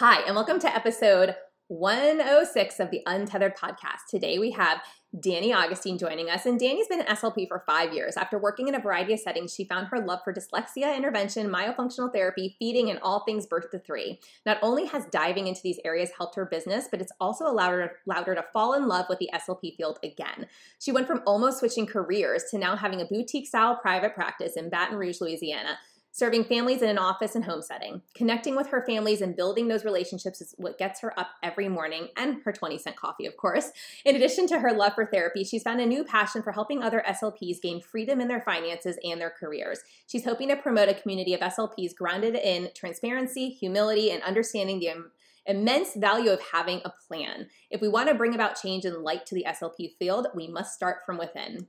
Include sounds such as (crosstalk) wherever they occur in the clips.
Hi, and welcome to episode 106 of the Untethered podcast. Today we have Danni Augustine joining us, and Danni's been an SLP for five years. After working in a variety of settings, she found her love for dyslexia intervention, myofunctional therapy, feeding, and all things birth to three. Not only has diving into these areas helped her business, but it's also allowed her, allowed her to fall in love with the SLP field again. She went from almost switching careers to now having a boutique style private practice in Baton Rouge, Louisiana Serving families in an office and home setting. Connecting with her families and building those relationships is what gets her up every morning and her 20 cent coffee, of course. In addition to her love for therapy, she's found a new passion for helping other SLPs gain freedom in their finances and their careers. She's hoping to promote a community of SLPs grounded in transparency, humility, and understanding the immense value of having a plan. If we want to bring about change and light to the SLP field, we must start from within.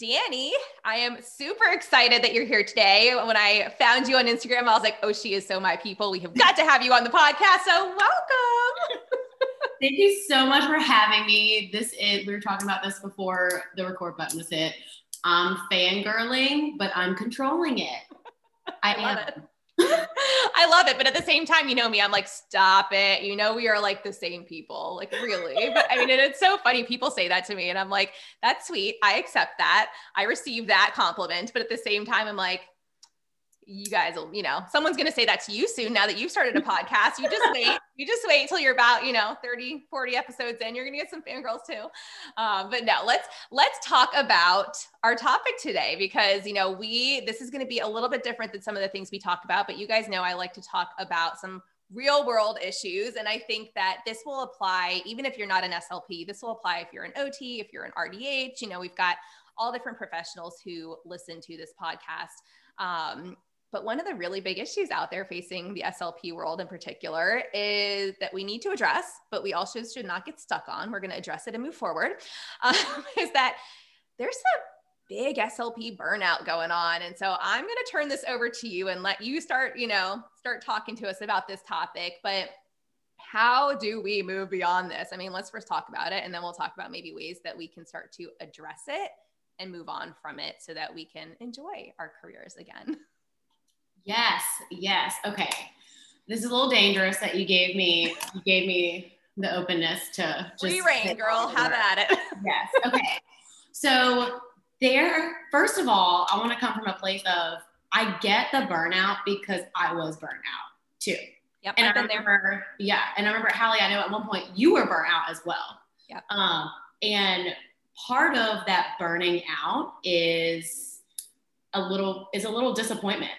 Danni, I am super excited that you're here today. When I found you on Instagram, I was like, oh, she is so my people. We have got to have you on the podcast. So welcome. (laughs) Thank you so much for having me. This is, we were talking about this before the record button was hit. I'm fangirling, but I'm controlling it. I, (laughs) I am. It. I love it. But at the same time, you know me, I'm like, stop it. You know, we are like the same people, like really. But I mean, it's so funny. People say that to me, and I'm like, that's sweet. I accept that. I receive that compliment. But at the same time, I'm like, you guys will, you know, someone's going to say that to you soon now that you've started a podcast. You just wait. (laughs) You just wait until you're about, you know, 30, 40 episodes in. You're going to get some fangirls too. Um, but no, let's, let's talk about our topic today because, you know, we, this is going to be a little bit different than some of the things we talk about, but you guys know I like to talk about some real world issues. And I think that this will apply, even if you're not an SLP, this will apply if you're an OT, if you're an RDH, you know, we've got all different professionals who listen to this podcast. Um, but one of the really big issues out there facing the SLP world in particular is that we need to address, but we also should not get stuck on. We're going to address it and move forward. (laughs) Um, is that there's some big SLP burnout going on. And so I'm going to turn this over to you and let you start, you know, start talking to us about this topic. But how do we move beyond this? I mean, let's first talk about it and then we'll talk about maybe ways that we can start to address it and move on from it so that we can enjoy our careers again. (laughs) Yes, yes. Okay. This is a little dangerous that you gave me. You gave me the openness to just free reign, girl. Have at it. (laughs) yes. Okay. So there, first of all, I want to come from a place of I get the burnout because I was burnt out too. Yep. And I've I remember, there. yeah. And I remember Hallie, I know at one point you were burnt out as well. Yeah. Um, and part of that burning out is a little is a little disappointment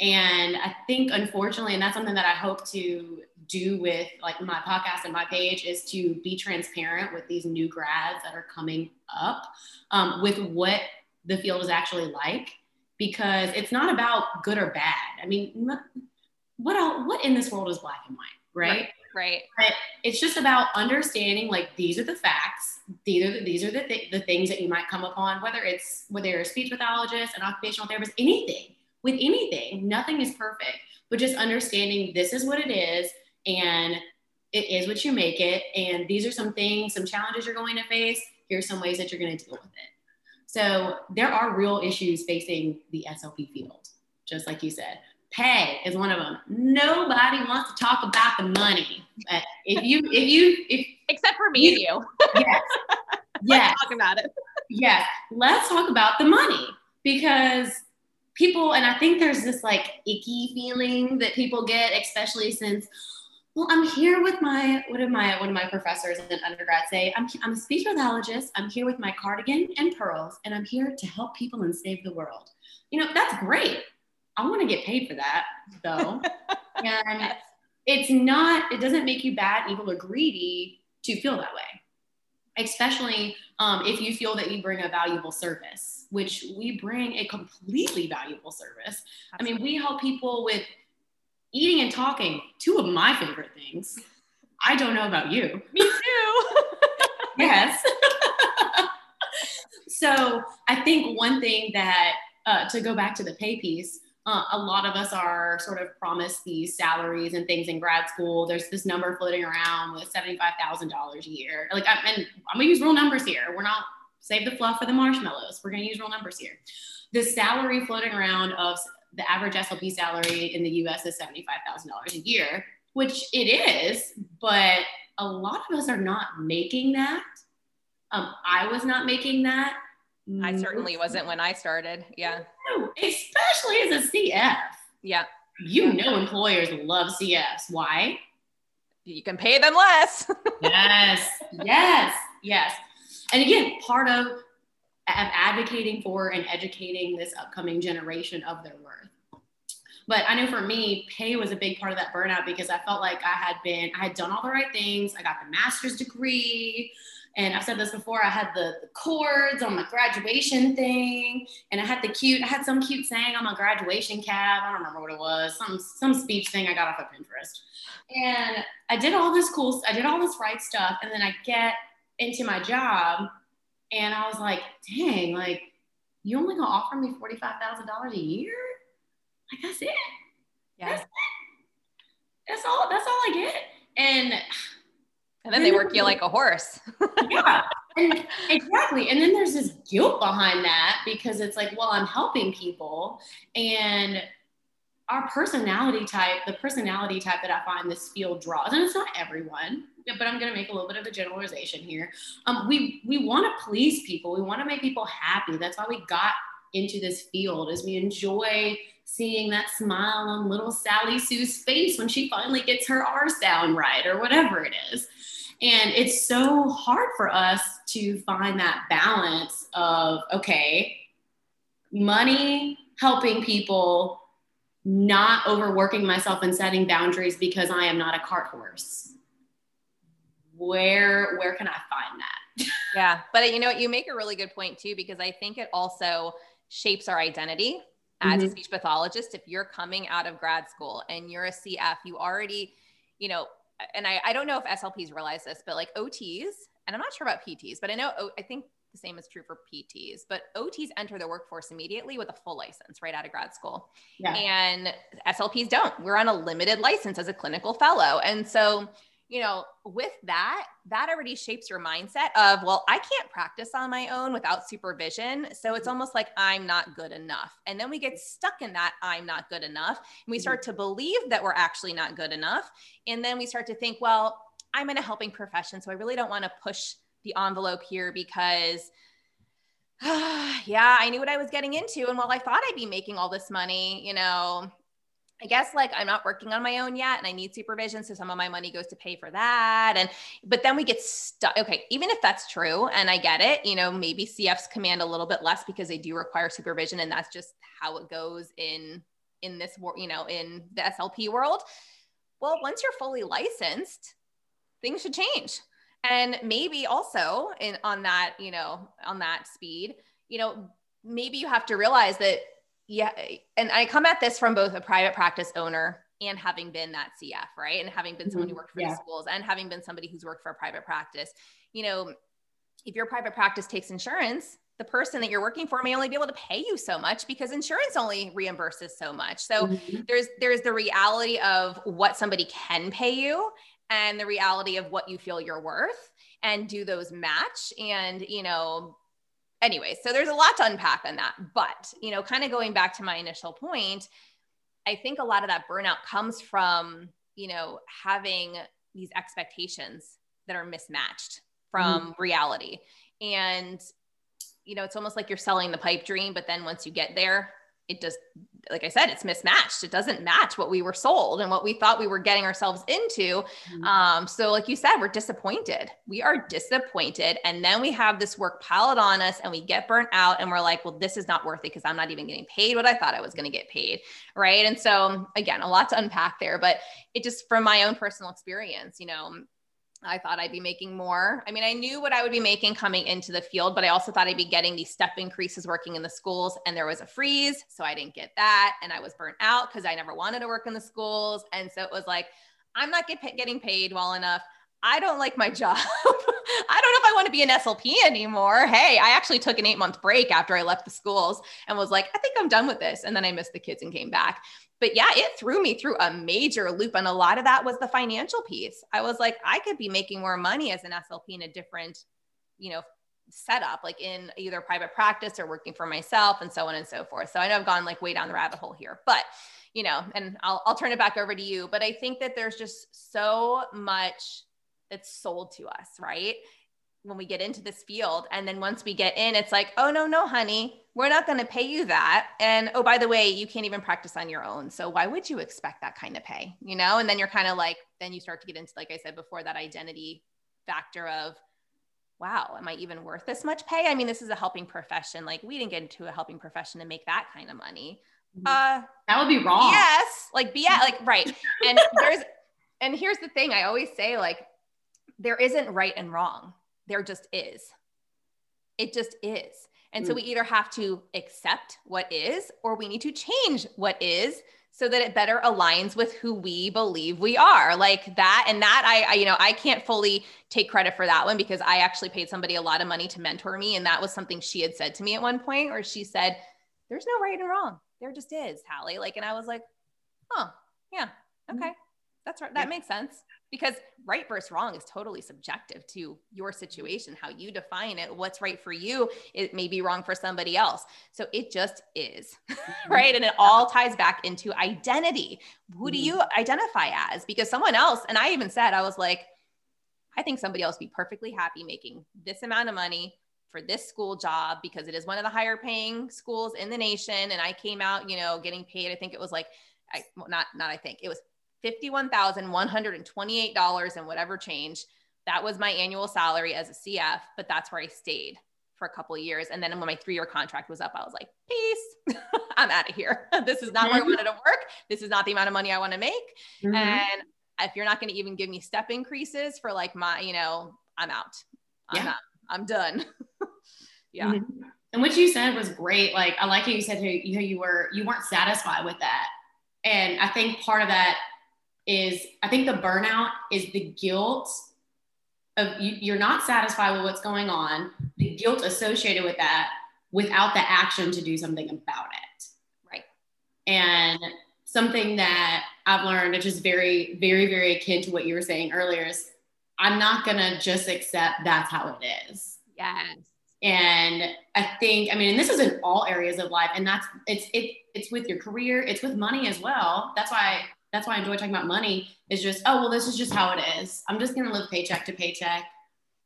and I think, unfortunately, and that's something that I hope to do with like my podcast and my page is to be transparent with these new grads that are coming up um, with what the field is actually like, because it's not about good or bad. I mean, what else, what in this world is black and white, right? Right. right. But it's just about understanding like these are the facts. These are the, these are the, th- the things that you might come upon, whether it's whether you're a speech pathologist, an occupational therapist, anything with anything. Nothing is perfect, but just understanding this is what it is and it is what you make it. And these are some things, some challenges you're going to face. Here's some ways that you're going to deal with it. So there are real issues facing the SLP field, just like you said. Pay is one of them. Nobody wants to talk about the money. But if you, if you, if except for me you, and you, yes, (laughs) yes, talk about it. yes, let's talk about the money because people, and I think there's this like icky feeling that people get, especially since, well, I'm here with my, what did my, one of my professors in undergrad say? I'm, I'm a speech pathologist. I'm here with my cardigan and pearls, and I'm here to help people and save the world. You know, that's great. I want to get paid for that, though. (laughs) and it's not, it doesn't make you bad, evil, or greedy to feel that way, especially um, if you feel that you bring a valuable service, which we bring a completely valuable service. Absolutely. I mean, we help people with eating and talking, two of my favorite things. I don't know about you. (laughs) Me too. (laughs) yes. (laughs) so I think one thing that, uh, to go back to the pay piece, uh, a lot of us are sort of promised these salaries and things in grad school. There's this number floating around with $75,000 a year. Like, I, and I'm gonna use real numbers here. We're not save the fluff for the marshmallows. We're gonna use real numbers here. The salary floating around of the average SLP salary in the US is $75,000 a year, which it is, but a lot of us are not making that. Um, I was not making that. I certainly mm-hmm. wasn't when I started. Yeah. Especially as a CF. Yeah. You know, employers love CFs. Why? You can pay them less. (laughs) yes. Yes. Yes. And again, part of, of advocating for and educating this upcoming generation of their worth. But I know for me, pay was a big part of that burnout because I felt like I had been, I had done all the right things. I got the master's degree. And I've said this before, I had the, the cords on my graduation thing, and I had the cute, I had some cute saying on my graduation cap. I don't remember what it was, some some speech thing I got off of Pinterest. And I did all this cool, stuff, I did all this right stuff, and then I get into my job, and I was like, dang, like you only gonna offer me forty five thousand dollars a year? Like that's it. Yeah. That's, it. that's all. That's all I get. And and then they work you like a horse. (laughs) yeah, and exactly. And then there's this guilt behind that because it's like, well, I'm helping people, and our personality type, the personality type that I find this field draws, and it's not everyone, but I'm going to make a little bit of a generalization here. Um, we we want to please people. We want to make people happy. That's why we got into this field. Is we enjoy seeing that smile on little Sally Sue's face when she finally gets her R sound right, or whatever it is. And it's so hard for us to find that balance of, okay, money, helping people, not overworking myself and setting boundaries because I am not a cart horse. Where where can I find that? (laughs) yeah, but you know what? You make a really good point too because I think it also shapes our identity as mm-hmm. a speech pathologist. If you're coming out of grad school and you're a CF, you already, you know, and I, I don't know if SLPs realize this, but like OTs, and I'm not sure about PTs, but I know, oh, I think the same is true for PTs, but OTs enter the workforce immediately with a full license right out of grad school. Yeah. And SLPs don't. We're on a limited license as a clinical fellow. And so you know, with that, that already shapes your mindset of, well, I can't practice on my own without supervision. So it's mm-hmm. almost like I'm not good enough. And then we get stuck in that I'm not good enough. And we start mm-hmm. to believe that we're actually not good enough. And then we start to think, well, I'm in a helping profession. So I really don't want to push the envelope here because (sighs) yeah, I knew what I was getting into. And while I thought I'd be making all this money, you know, I guess like I'm not working on my own yet and I need supervision. So some of my money goes to pay for that. And, but then we get stuck. Okay. Even if that's true and I get it, you know, maybe CFs command a little bit less because they do require supervision and that's just how it goes in, in this, you know, in the SLP world. Well, once you're fully licensed, things should change. And maybe also in on that, you know, on that speed, you know, maybe you have to realize that yeah and i come at this from both a private practice owner and having been that cf right and having been someone who mm-hmm. worked for yeah. schools and having been somebody who's worked for a private practice you know if your private practice takes insurance the person that you're working for may only be able to pay you so much because insurance only reimburses so much so mm-hmm. there's there's the reality of what somebody can pay you and the reality of what you feel you're worth and do those match and you know anyway, so there's a lot to unpack on that. But, you know, kind of going back to my initial point, I think a lot of that burnout comes from, you know, having these expectations that are mismatched from mm. reality. And, you know, it's almost like you're selling the pipe dream, but then once you get there, it just like I said, it's mismatched. It doesn't match what we were sold and what we thought we were getting ourselves into. Mm-hmm. Um, so, like you said, we're disappointed. We are disappointed. And then we have this work piled on us and we get burnt out and we're like, well, this is not worth it because I'm not even getting paid what I thought I was going to get paid. Right. And so, again, a lot to unpack there, but it just from my own personal experience, you know, I thought I'd be making more. I mean, I knew what I would be making coming into the field, but I also thought I'd be getting these step increases working in the schools. And there was a freeze. So I didn't get that. And I was burnt out because I never wanted to work in the schools. And so it was like, I'm not get, getting paid well enough. I don't like my (laughs) job. I don't know if I want to be an SLP anymore. Hey, I actually took an eight month break after I left the schools and was like, I think I'm done with this. And then I missed the kids and came back but yeah, it threw me through a major loop. And a lot of that was the financial piece. I was like, I could be making more money as an SLP in a different, you know, setup, like in either private practice or working for myself and so on and so forth. So I know I've gone like way down the rabbit hole here, but you know, and I'll, I'll turn it back over to you. But I think that there's just so much that's sold to us, right? when we get into this field. And then once we get in, it's like, oh, no, no, honey, we're not going to pay you that. And oh, by the way, you can't even practice on your own. So why would you expect that kind of pay? You know? And then you're kind of like, then you start to get into, like I said before, that identity factor of, wow, am I even worth this much pay? I mean, this is a helping profession. Like we didn't get into a helping profession to make that kind of money. Mm-hmm. Uh, that would be wrong. Yes. Like, be yeah, like, right. (laughs) And there's, and here's the thing I always say, like, there isn't right and wrong there just is. It just is. And mm. so we either have to accept what is or we need to change what is so that it better aligns with who we believe we are. Like that and that I, I, you know i can't fully take credit for that one because i actually paid somebody a lot of money to mentor me and that was something she had said to me at one point or she said there's no right and wrong. There just is hallie. Like and i was like huh. Yeah. Mm. okay. That's right. That makes sense because right versus wrong is totally subjective to your situation how you define it what's right for you it may be wrong for somebody else. So it just is (laughs) right? And it all ties back into identity. Who do mm-hmm. you identify as? Because someone else and i even said i was like i think somebody else would be perfectly happy making this amount of money for this school job because it is one of the higher paying schools in the nation. And i came out you know getting paid i think it was like I, well, not not I think it was $51,128 and whatever change. That was my annual salary as a CF, but that's where I stayed for a couple of years. And then when my three year contract was up, I was like, peace, (laughs) I'm out of here. (laughs) this is not where I mm-hmm. wanted to work. This is not the amount of money I want to make. Mm-hmm. And if you're not going to even give me step increases for like my, you know, I'm out. I'm yeah. out. I'm done. (laughs) yeah. Mm-hmm. And what you said was great. Like, I like how you said you, you were, you weren't satisfied with that. And I think part of that is I think the burnout is the guilt of you, you're not satisfied with what's going on, the guilt associated with that without the action to do something about it. Right. And something that I've learned, which is very, very, very akin to what you were saying earlier, is I'm not going to just accept that's how it is. Yes. And I think, I mean, and this is in all areas of life, and that's it's it it's with your career, it's with money as well. That's why that's why I enjoy talking about money is just, oh, well, this is just how it is. I'm just going to live paycheck to paycheck.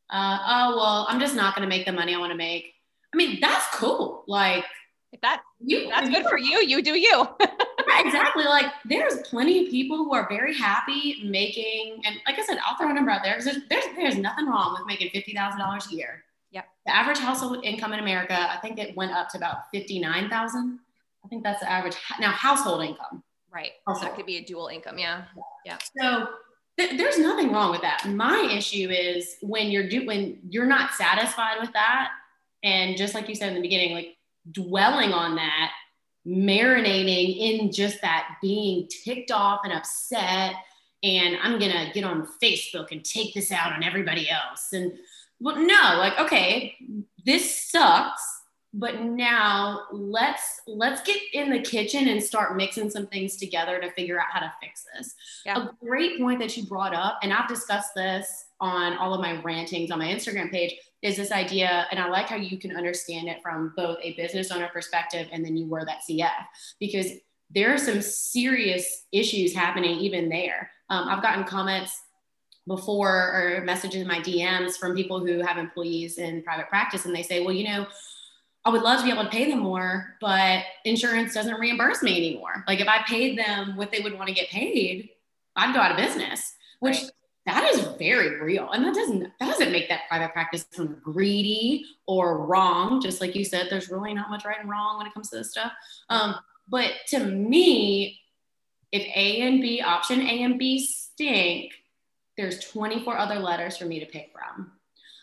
Uh, oh, well, I'm just not going to make the money I want to make. I mean, that's cool. Like, if that you, that's good for you, you do you. (laughs) exactly. Like, there's plenty of people who are very happy making, and like I said, I'll throw a number out there because there's, there's, there's nothing wrong with making $50,000 a year. Yep. The average household income in America, I think it went up to about 59,000. I think that's the average. Now, household income. Right. Oh. Also. That could be a dual income. Yeah. Yeah. So th- there's nothing wrong with that. My issue is when you're do when you're not satisfied with that, and just like you said in the beginning, like dwelling on that, marinating in just that being ticked off and upset, and I'm gonna get on Facebook and take this out on everybody else. And well, no, like okay, this sucks but now let's let's get in the kitchen and start mixing some things together to figure out how to fix this yeah. a great point that you brought up and i've discussed this on all of my rantings on my instagram page is this idea and i like how you can understand it from both a business owner perspective and then you were that cf because there are some serious issues happening even there um, i've gotten comments before or messages in my dms from people who have employees in private practice and they say well you know I would love to be able to pay them more, but insurance doesn't reimburse me anymore. Like if I paid them what they would want to get paid, I'd go out of business, which right. that is very real. And that doesn't that doesn't make that private practice greedy or wrong. Just like you said, there's really not much right and wrong when it comes to this stuff. Um, but to me, if A and B option A and B stink, there's 24 other letters for me to pick from.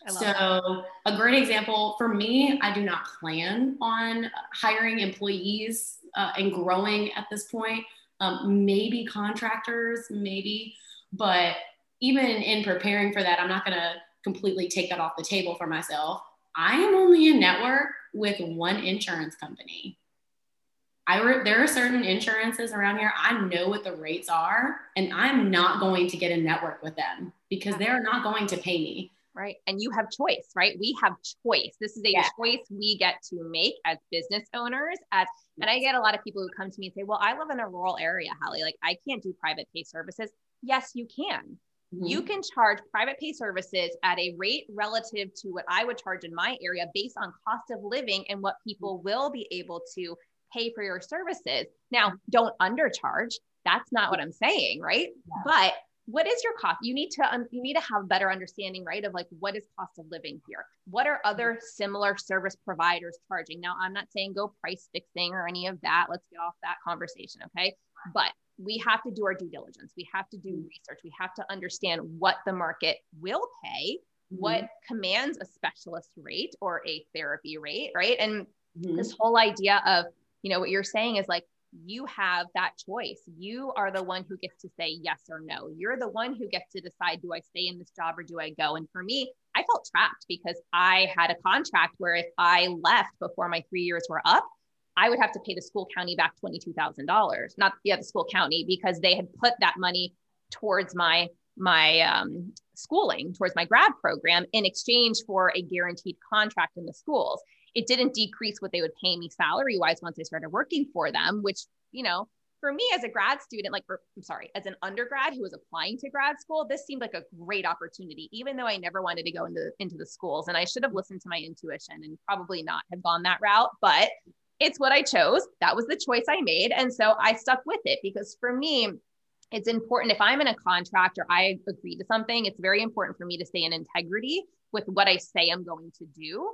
So, that. a great example for me, I do not plan on hiring employees uh, and growing at this point. Um, maybe contractors, maybe, but even in preparing for that, I'm not going to completely take that off the table for myself. I am only in network with one insurance company. I re- there are certain insurances around here. I know what the rates are, and I'm not going to get a network with them because they're not going to pay me right? And you have choice, right? We have choice. This is a yeah. choice we get to make as business owners. As and I get a lot of people who come to me and say, "Well, I live in a rural area, Hallie. Like I can't do private pay services." Yes, you can. Mm-hmm. You can charge private pay services at a rate relative to what I would charge in my area based on cost of living and what people will be able to pay for your services. Now, don't undercharge. That's not what I'm saying, right? Yeah. But what is your cost? You need to um, you need to have a better understanding right of like what is cost of living here? What are other similar service providers charging? Now i'm not saying go price fixing or any of that. Let's get off that conversation okay? But we have to do our due diligence. We have to do research. We have to understand what the market will pay mm-hmm. what commands a specialist rate or a therapy rate right? And mm-hmm. this whole idea of you know what you're saying is like you have that choice. You are the one who gets to say yes or no. You're the one who gets to decide do I stay in this job or do I go? And for me, I felt trapped because I had a contract where if I left before my three years were up, I would have to pay the school county back $22,000, not yeah, the school county, because they had put that money towards my my um, schooling towards my grad program in exchange for a guaranteed contract in the schools it didn't decrease what they would pay me salary wise once I started working for them, which, you know, for me as a grad student, like, or, I'm sorry, as an undergrad who was applying to grad school, this seemed like a great opportunity, even though I never wanted to go into, into the schools. And I should have listened to my intuition and probably not have gone that route, but it's what I chose. That was the choice I made. And so I stuck with it because for me, it's important if I'm in a contract or I agree to something, it's very important for me to stay in integrity with what I say I'm going to do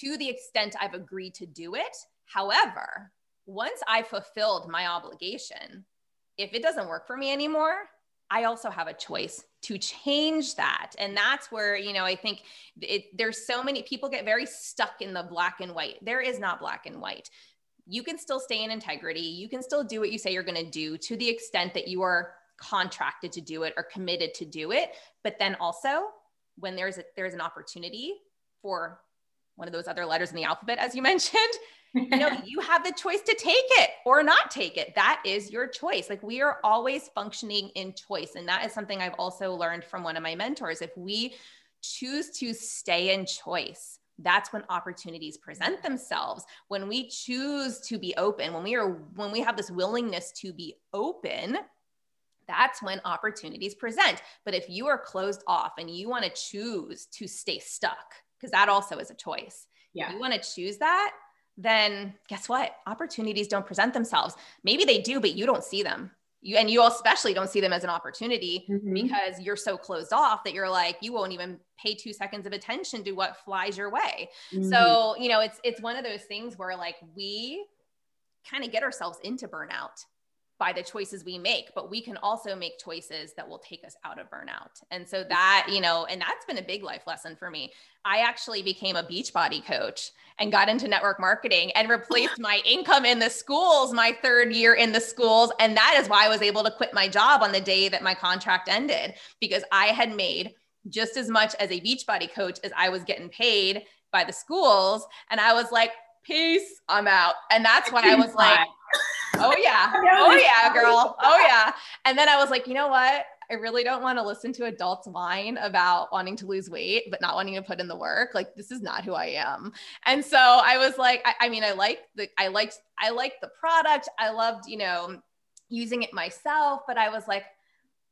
to the extent I've agreed to do it. However, once I fulfilled my obligation, if it doesn't work for me anymore, I also have a choice to change that. And that's where, you know, I think it, there's so many people get very stuck in the black and white. There is not black and white. You can still stay in integrity. You can still do what you say you're going to do to the extent that you are contracted to do it or committed to do it. But then also, when there's a, there's an opportunity for one of those other letters in the alphabet, as you (laughs) mentioned, you know, (laughs) you have the choice to take it or not take it. That is your choice. Like we are always functioning in choice. And that is something I've also learned from one of my mentors. If we choose to stay in choice, that's when opportunities present themselves when we choose to be open when we are when we have this willingness to be open that's when opportunities present but if you are closed off and you want to choose to stay stuck because that also is a choice. Yeah. If you want to choose that, then guess what? Opportunities don't present themselves. Maybe they do, but you don't see them. You and you especially don't see them as an opportunity mm-hmm. because you're so closed off that you're like you won't even pay 2 seconds of attention to what flies your way. Mm-hmm. So, you know, it's it's one of those things where like we kind of get ourselves into burnout by the choices we make, but we can also make choices that will take us out of burnout. And so that, you know, and that's been a big life lesson for me. I actually became a Beachbody coach and got into network marketing and replaced (laughs) my income in the schools my third year in the schools. And that is why I was able to quit my job on the day that my contract ended because I had made just as much as a Beachbody coach as I was getting paid by the schools. And I was like, peace, I'm out. And that's why I was (laughs) like, oh yeah, (laughs) oh yeah, girl, oh yeah. And then I was like, you know what? I really don't want to listen to adults whine about wanting to lose weight, but not wanting to put in the work. Like this is not who I am. And so I was like, I, I mean, I like the, I liked, I liked the product. I loved, you know, using it myself, but I was like,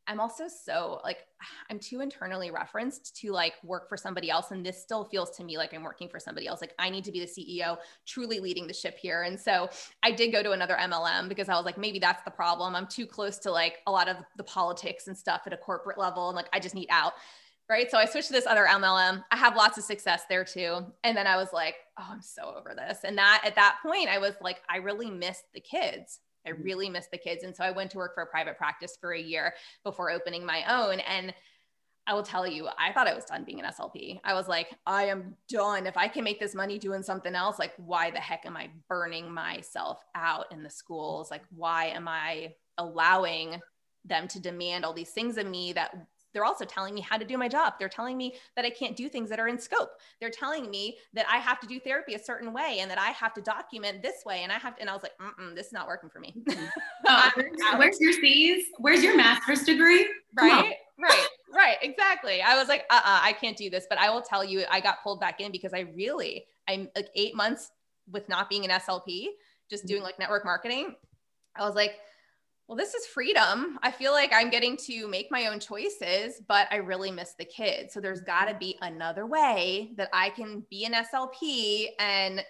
I'm also so like (sighs) I'm too internally referenced to like work for somebody else and this still feels to me like I'm working for somebody else. Like I need to be the CEO truly leading the ship here. And so I did go to another MLM because I was like maybe that's the problem. I'm too close to like a lot of the politics and stuff at a corporate level and like I just need out right? So I switched to this other MLM I have lots of success there too. And then I was like oh I'm so over this. And that at that point I was like I really missed the kids I mm-hmm. really missed the kids. And so I went to work for a private practice for a year before opening my own. And I will tell you, I thought I was done being an SLP. I was like, I am done. If I can make this money doing something else, like, why the heck am I burning myself out in the schools? Like, why am I allowing them to demand all these things of me that they're also telling me how to do my job. They're telling me that I can't do things that are in scope. They're telling me that I have to do therapy a certain way and that I have to document this way. And I have to, and I was like, this is not working for me. (laughs) oh, (laughs) where's your C's? Where's your master's degree? Right. Right. Right. Exactly. I was like, uh uh I can't do this. But I will tell you, I got pulled back in because I really, I'm like eight months with not being an SLP, just doing like network marketing. I was like, well, this is freedom. I feel like I'm getting to make my own choices, but I really miss the kids. So there's got to be another way that I can be an SLP and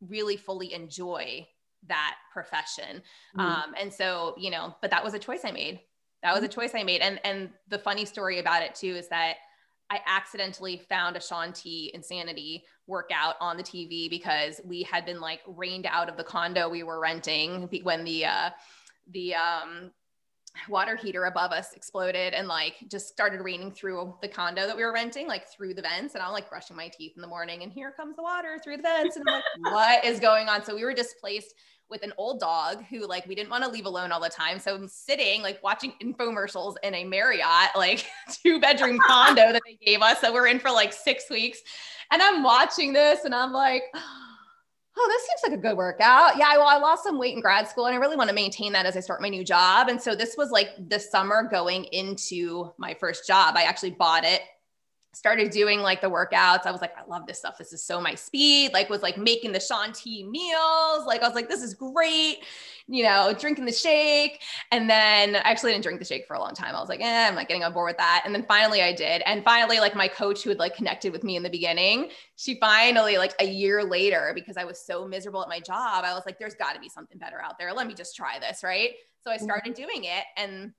really fully enjoy that profession. Mm-hmm. Um, and so, you know, but that was a choice I made. That was a mm-hmm. choice I made. And and the funny story about it too is that I accidentally found a Shaun T insanity workout on the TV because we had been like rained out of the condo we were renting when the uh the um, water heater above us exploded and like just started raining through the condo that we were renting, like through the vents. And I'm like brushing my teeth in the morning, and here comes the water through the vents. And I'm like, (laughs) what is going on? So we were displaced with an old dog who like we didn't want to leave alone all the time. So I'm sitting like watching infomercials in a Marriott, like (laughs) two bedroom (laughs) condo that they gave us. So we're in for like six weeks. And I'm watching this and I'm like, oh, Oh, this seems like a good workout. Yeah, well, I lost some weight in grad school and I really want to maintain that as I start my new job. And so this was like the summer going into my first job. I actually bought it started doing like the workouts. I was like, I love this stuff. This is so my speed. Like, was like making the Shaun T meals. Like, I was like, this is great. You know, drinking the shake. And then I actually didn't drink the shake for a long time. I was like, eh, I'm not getting on board with that. And then finally I did. And finally, like my coach who had like connected with me in the beginning, she finally, like a year later, because I was so miserable at my job, I was like, there's got to be something better out there. Let me just try this. Right. So I started mm-hmm. doing it. And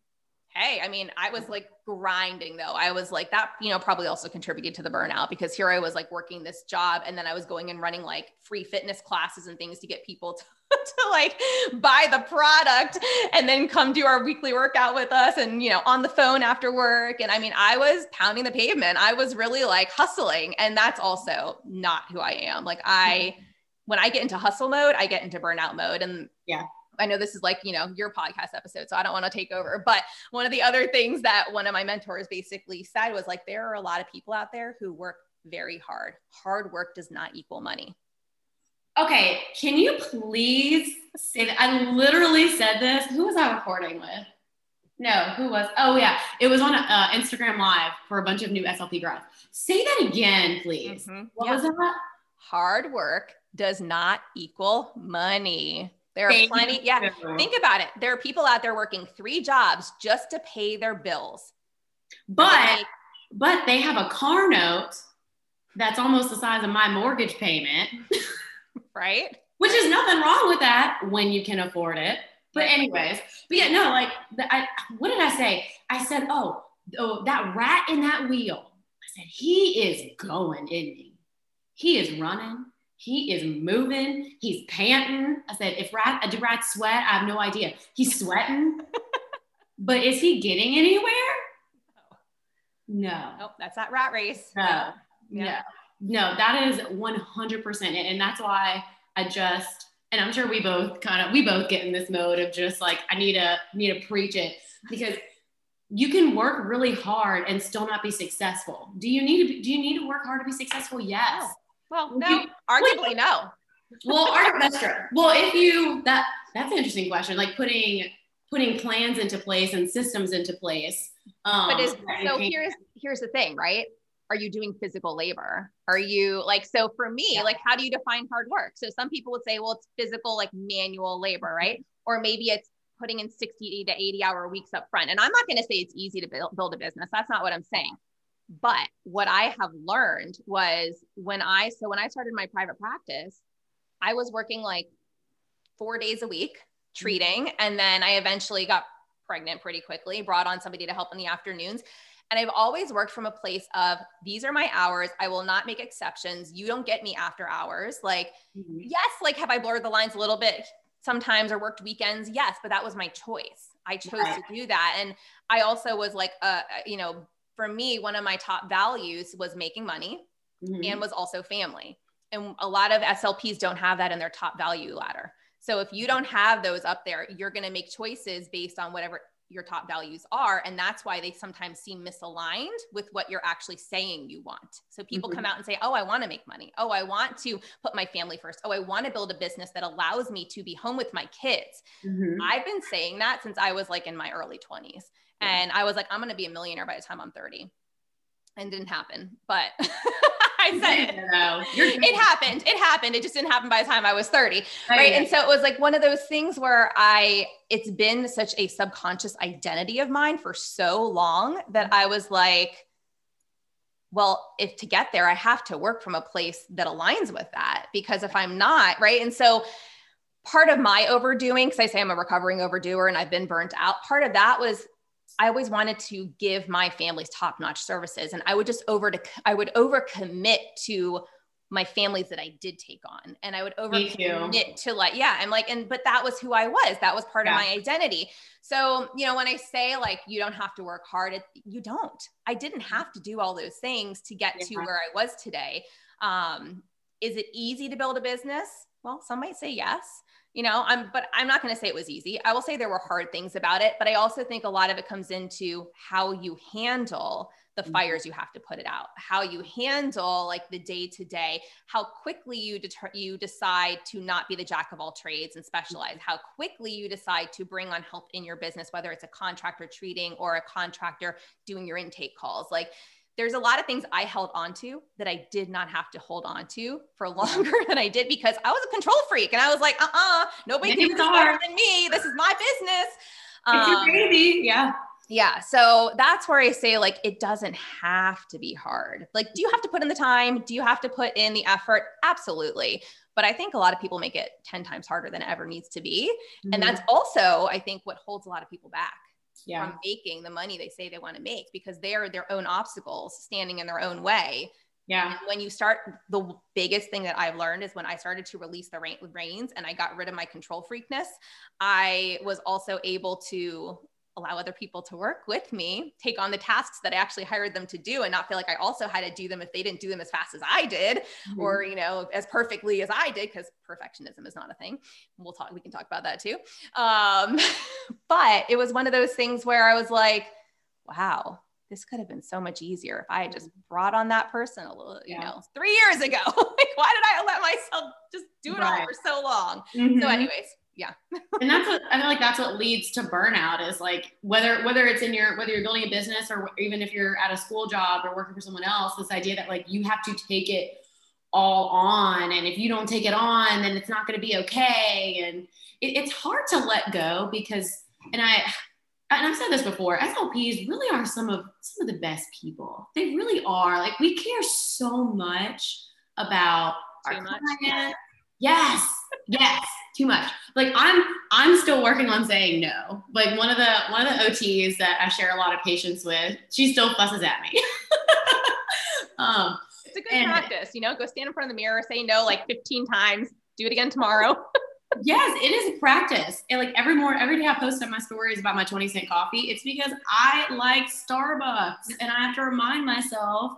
hey, I mean, I was like grinding though. I was like that, you know, probably also contributed to the burnout because here I was like working this job and then I was going and running like free fitness classes and things to get people to, (laughs) to like buy the product and then come do our weekly workout with us and, you know, on the phone after work. And I mean, I was pounding the pavement. I was really like hustling. And that's also not who I am. Like I, mm-hmm. when I get into hustle mode, I get into burnout mode. And yeah I know this is like, you know, your podcast episode, so I don't want to take over. But one of the other things that one of my mentors basically said was like, there are a lot of people out there who work very hard. Hard work does not equal money. Okay, can you please say that? I literally said this. Who was I recording with? No, who was? Oh, yeah. It was on uh, Instagram Live for a bunch of new SLP grads. Say that again, please. Mm-hmm. What yep. was that? Hard work does not equal money. There are Thank plenty. You. Yeah. Think about it. There are people out there working three jobs just to pay their bills. But they but they have a car note that's almost the size of my mortgage payment. (laughs) right? Which is nothing wrong with that when you can afford it. But anyways, but yeah, no, like the, I, what did I say? I said, oh, oh, that rat in that wheel. I said, he is going, isn't he? He is running. He is moving. He's panting. I said, if rat, do rats sweat? I have no idea. He's sweating. (laughs) but is he getting anywhere? No. Nope, that's that rat race. No. No. no. No, that is 100%. And that's why I just, and I'm sure we both kind of, we both get in this mode of just like, I need to, need to preach it because you can work really hard and still not be successful. Do you need to, be, do you need to work hard to be successful? Yes. Well, no, you, arguably no. well, that's true. Well, if you that that's an interesting question. Like putting putting plans into place and systems into place. Um, but is so here's here's the thing, right? Are you doing physical labor? Are you like so for me, yeah. like how do you define hard work? So some people would say, well, it's physical, like manual labor, right? Or maybe it's putting in 60 to 80 hour weeks up front. And I'm not going to say it's easy to build, build a business. That's not what I'm saying. But what I have learned was when I, so when I started my private practice, I was working like four days a week mm-hmm. treating. And then I eventually got pregnant pretty quickly, brought on somebody to help in the afternoons. And I've always worked from a place of these are my hours. I will not make exceptions. You don't get me after hours. Like, mm-hmm. yes, like have I blurred the lines a little bit sometimes or worked weekends? Yes, but that was my choice. I chose right. to do that. And I also was like, uh, you know, for me, one of my top values was making money mm-hmm. and was also family. And a lot of SLPs don't have that in their top value ladder. So if you don't have those up there, you're going to make choices based on whatever your top values are. And that's why they sometimes seem misaligned with what you're actually saying you want. So people mm-hmm. come out and say, Oh, I want to make money. Oh, I want to put my family first. Oh, I want to build a business that allows me to be home with my kids. Mm-hmm. I've been saying that since I was like in my early 20s. And I was like, I'm going to be a millionaire by the time I'm 30. And didn't happen. But (laughs) I said it. it happened. It happened. It just didn't happen by the time I was 30. Right. And so it was like one of those things where I, it's been such a subconscious identity of mine for so long that I was like, well, if to get there, I have to work from a place that aligns with that because if I'm not, right. And so part of my overdoing, because I say I'm a recovering overdoer and I've been burnt out, part of that was I always wanted to give my family's top-notch services and I would just over to I would overcommit to my families that I did take on and I would overcommit to like yeah I'm like and but that was who I was. That was part yeah. of my identity. So you know when I say like you don't have to work hard it, you don't. I didn't have to do all those things to get yeah. to where I was today. Um is it easy to build a business well some might say yes. You know i'm but i'm not going to say it was easy. I will say there were hard things about it but i also think a lot of it comes into how you handle the mm-hmm. fires you have to put it out how you handle like the day to day how quickly you deter you decide to not be the jack of all trades and specialize how quickly you decide to bring on help in your business whether it's a contractor treating or a contractor doing your intake calls. Like there's a lot of things I held on to that I did not have to hold on to for (laughs) longer than I did because I was a control freak and I was like, uh uh-uh, uh nobody can do this better than me. This is my business. It's um, your baby. Yeah. Yeah. So that's where I say, like, it doesn't have to be hard. Like, do you have to put in the time? Do you have to put in the effort? Absolutely. But I think a lot of people make it 10 times harder than it ever needs to be. Mm-hmm. And that's also, I think, what holds a lot of people back yeah. from making the money they say they want to make because they're their own obstacles standing in their own way. Yeah. And when you start, the biggest thing that I've learned is when I started to release the reins and I got rid of my control freakness, I was also able to allow other people to work with me, take on the tasks that I actually hired them to do and not feel like I also had to do them if they didn't do them as fast as I did mm-hmm. or, you know, as perfectly as I did, because perfectionism is not a thing. We'll talk, we can talk about that too. Um, (laughs) but it was one of those things where I was like, wow, this could have been so much easier if I had just mm-hmm. brought on that person a little, you yeah. know, three years ago. (laughs) like, why did I let myself just do it right. all for so long? Mm-hmm. So, anyways, yeah and that's what i feel like that's what leads to burnout is like whether whether it's in your whether you're building a business or even if you're at a school job or working for someone else this idea that like you have to take it all on and if you don't take it on then it's not going to be okay and it, it's hard to let go because and i and I've said this before, SLPs really are some of some of the best people. They really are. Like we care so much about Too our much. client. Yes, yes too much. Like I'm I'm still working on saying no. Like one of the one of the OTs that I share a lot of patients with, she still fusses at me. (laughs) um, it's a good and, practice, you know. Go stand in front of the mirror, say no like 15 times, do it again tomorrow. (laughs) yes, it is a practice. And like every more every day I post on my stories about my 20 cent coffee, it's because I like Starbucks and I have to remind myself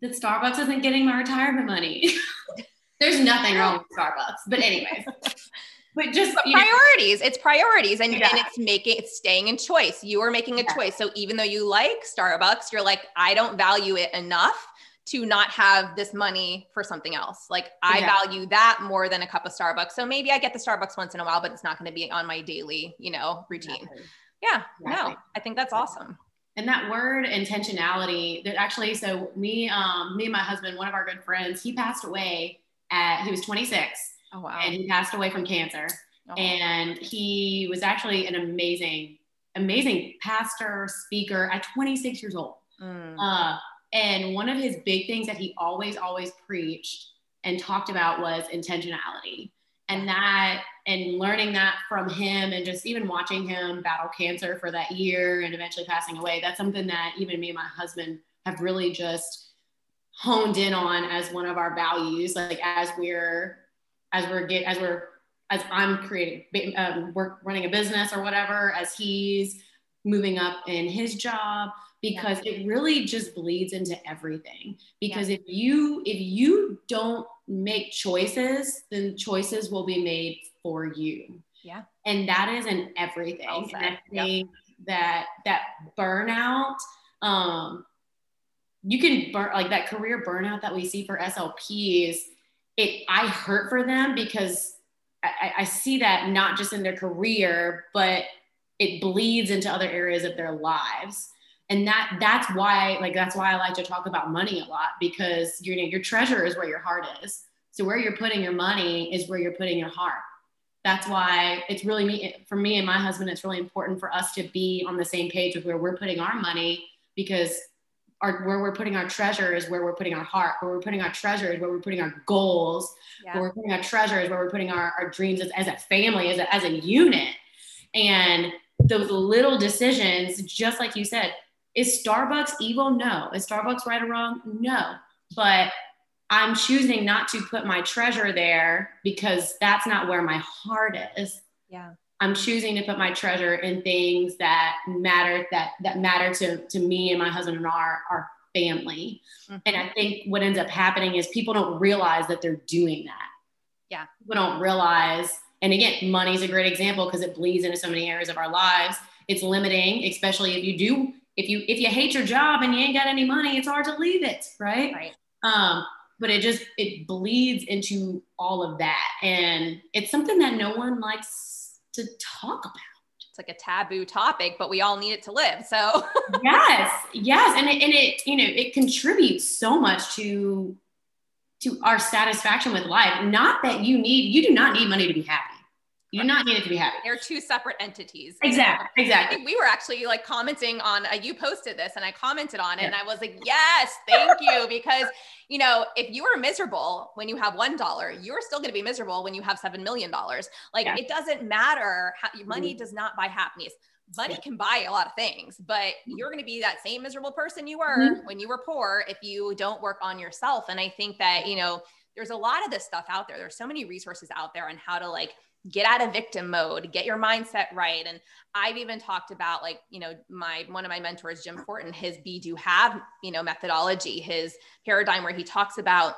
that Starbucks isn't getting my retirement money. (laughs) There's nothing wrong with Starbucks. But anyways. (laughs) but just but priorities know. it's priorities and, yeah. and it's making it's staying in choice you are making a yeah. choice so even though you like starbucks you're like i don't value it enough to not have this money for something else like i yeah. value that more than a cup of starbucks so maybe i get the starbucks once in a while but it's not going to be on my daily you know routine exactly. yeah exactly. no i think that's awesome and that word intentionality that actually so me um me and my husband one of our good friends he passed away at he was 26. Oh wow. And he passed away from cancer. Oh. And he was actually an amazing, amazing pastor, speaker at 26 years old. Mm. Uh, and one of his big things that he always, always preached and talked about was intentionality. And that, and learning that from him, and just even watching him battle cancer for that year and eventually passing away, that's something that even me and my husband have really just honed in on as one of our values. Like as we're, as we're get, as we're, as I'm creating, um, work, running a business or whatever, as he's moving up in his job, because yeah. it really just bleeds into everything because yeah. if you if you don't make choices then choices will be made for you yeah and that is in everything i think yep. that that burnout um you can burn like that career burnout that we see for slps it i hurt for them because I, I see that not just in their career but it bleeds into other areas of their lives. And that that's why like that's why i like to talk about money a lot because you know your treasure is where your heart is. So where you're putting your money is where you're putting your heart. That's why it's really me for me and my husband it's really important for us to be on the same page with where we're putting our money because our, where we're putting our treasure is where we're putting our heart where we're putting our treasure is where we're putting our goals yeah. where we're putting our treasure is where we're putting our, our dreams as, as a family as a, as a unit and those little decisions just like you said is Starbucks evil? No. Is Starbucks right or wrong? No. But I'm choosing not to put my treasure there because that's not where my heart is. Yeah. I'm choosing to put my treasure in things that matter that that matter to, to me and my husband and our our family. Mm-hmm. And I think what ends up happening is people don't realize that they're doing that. Yeah. People don't realize, and again, money's a great example because it bleeds into so many areas of our lives. It's limiting, especially if you do if you if you hate your job and you ain't got any money, it's hard to leave it, right? Right. Um, but it just it bleeds into all of that, and it's something that no one likes to talk about. It's like a taboo topic, but we all need it to live. So (laughs) yes, yes, and it, and it you know it contributes so much to to our satisfaction with life. Not that you need you do not need money to be happy you do not needed to be happy. They're two separate entities. Exactly. Exactly. I think we were actually like commenting on, uh, you posted this and I commented on it yeah. and I was like, yes, thank you. (laughs) Because, you know, if you are miserable when you have $1, you're still going to be miserable when you have $7 million. Like yeah. it doesn't matter. How, money mm-hmm. does not buy happiness. Money yeah. can buy a lot of things, but you're going to be that same miserable person you were mm-hmm. when you were poor if you don't work on yourself. And I think that, you know, there's a lot of this stuff out there. There's so many resources out there on how to like get out of victim mode get your mindset right. And i've even talked about like you know my one of my mentors jim fortin his be do have you know methodology his paradigm where he talks about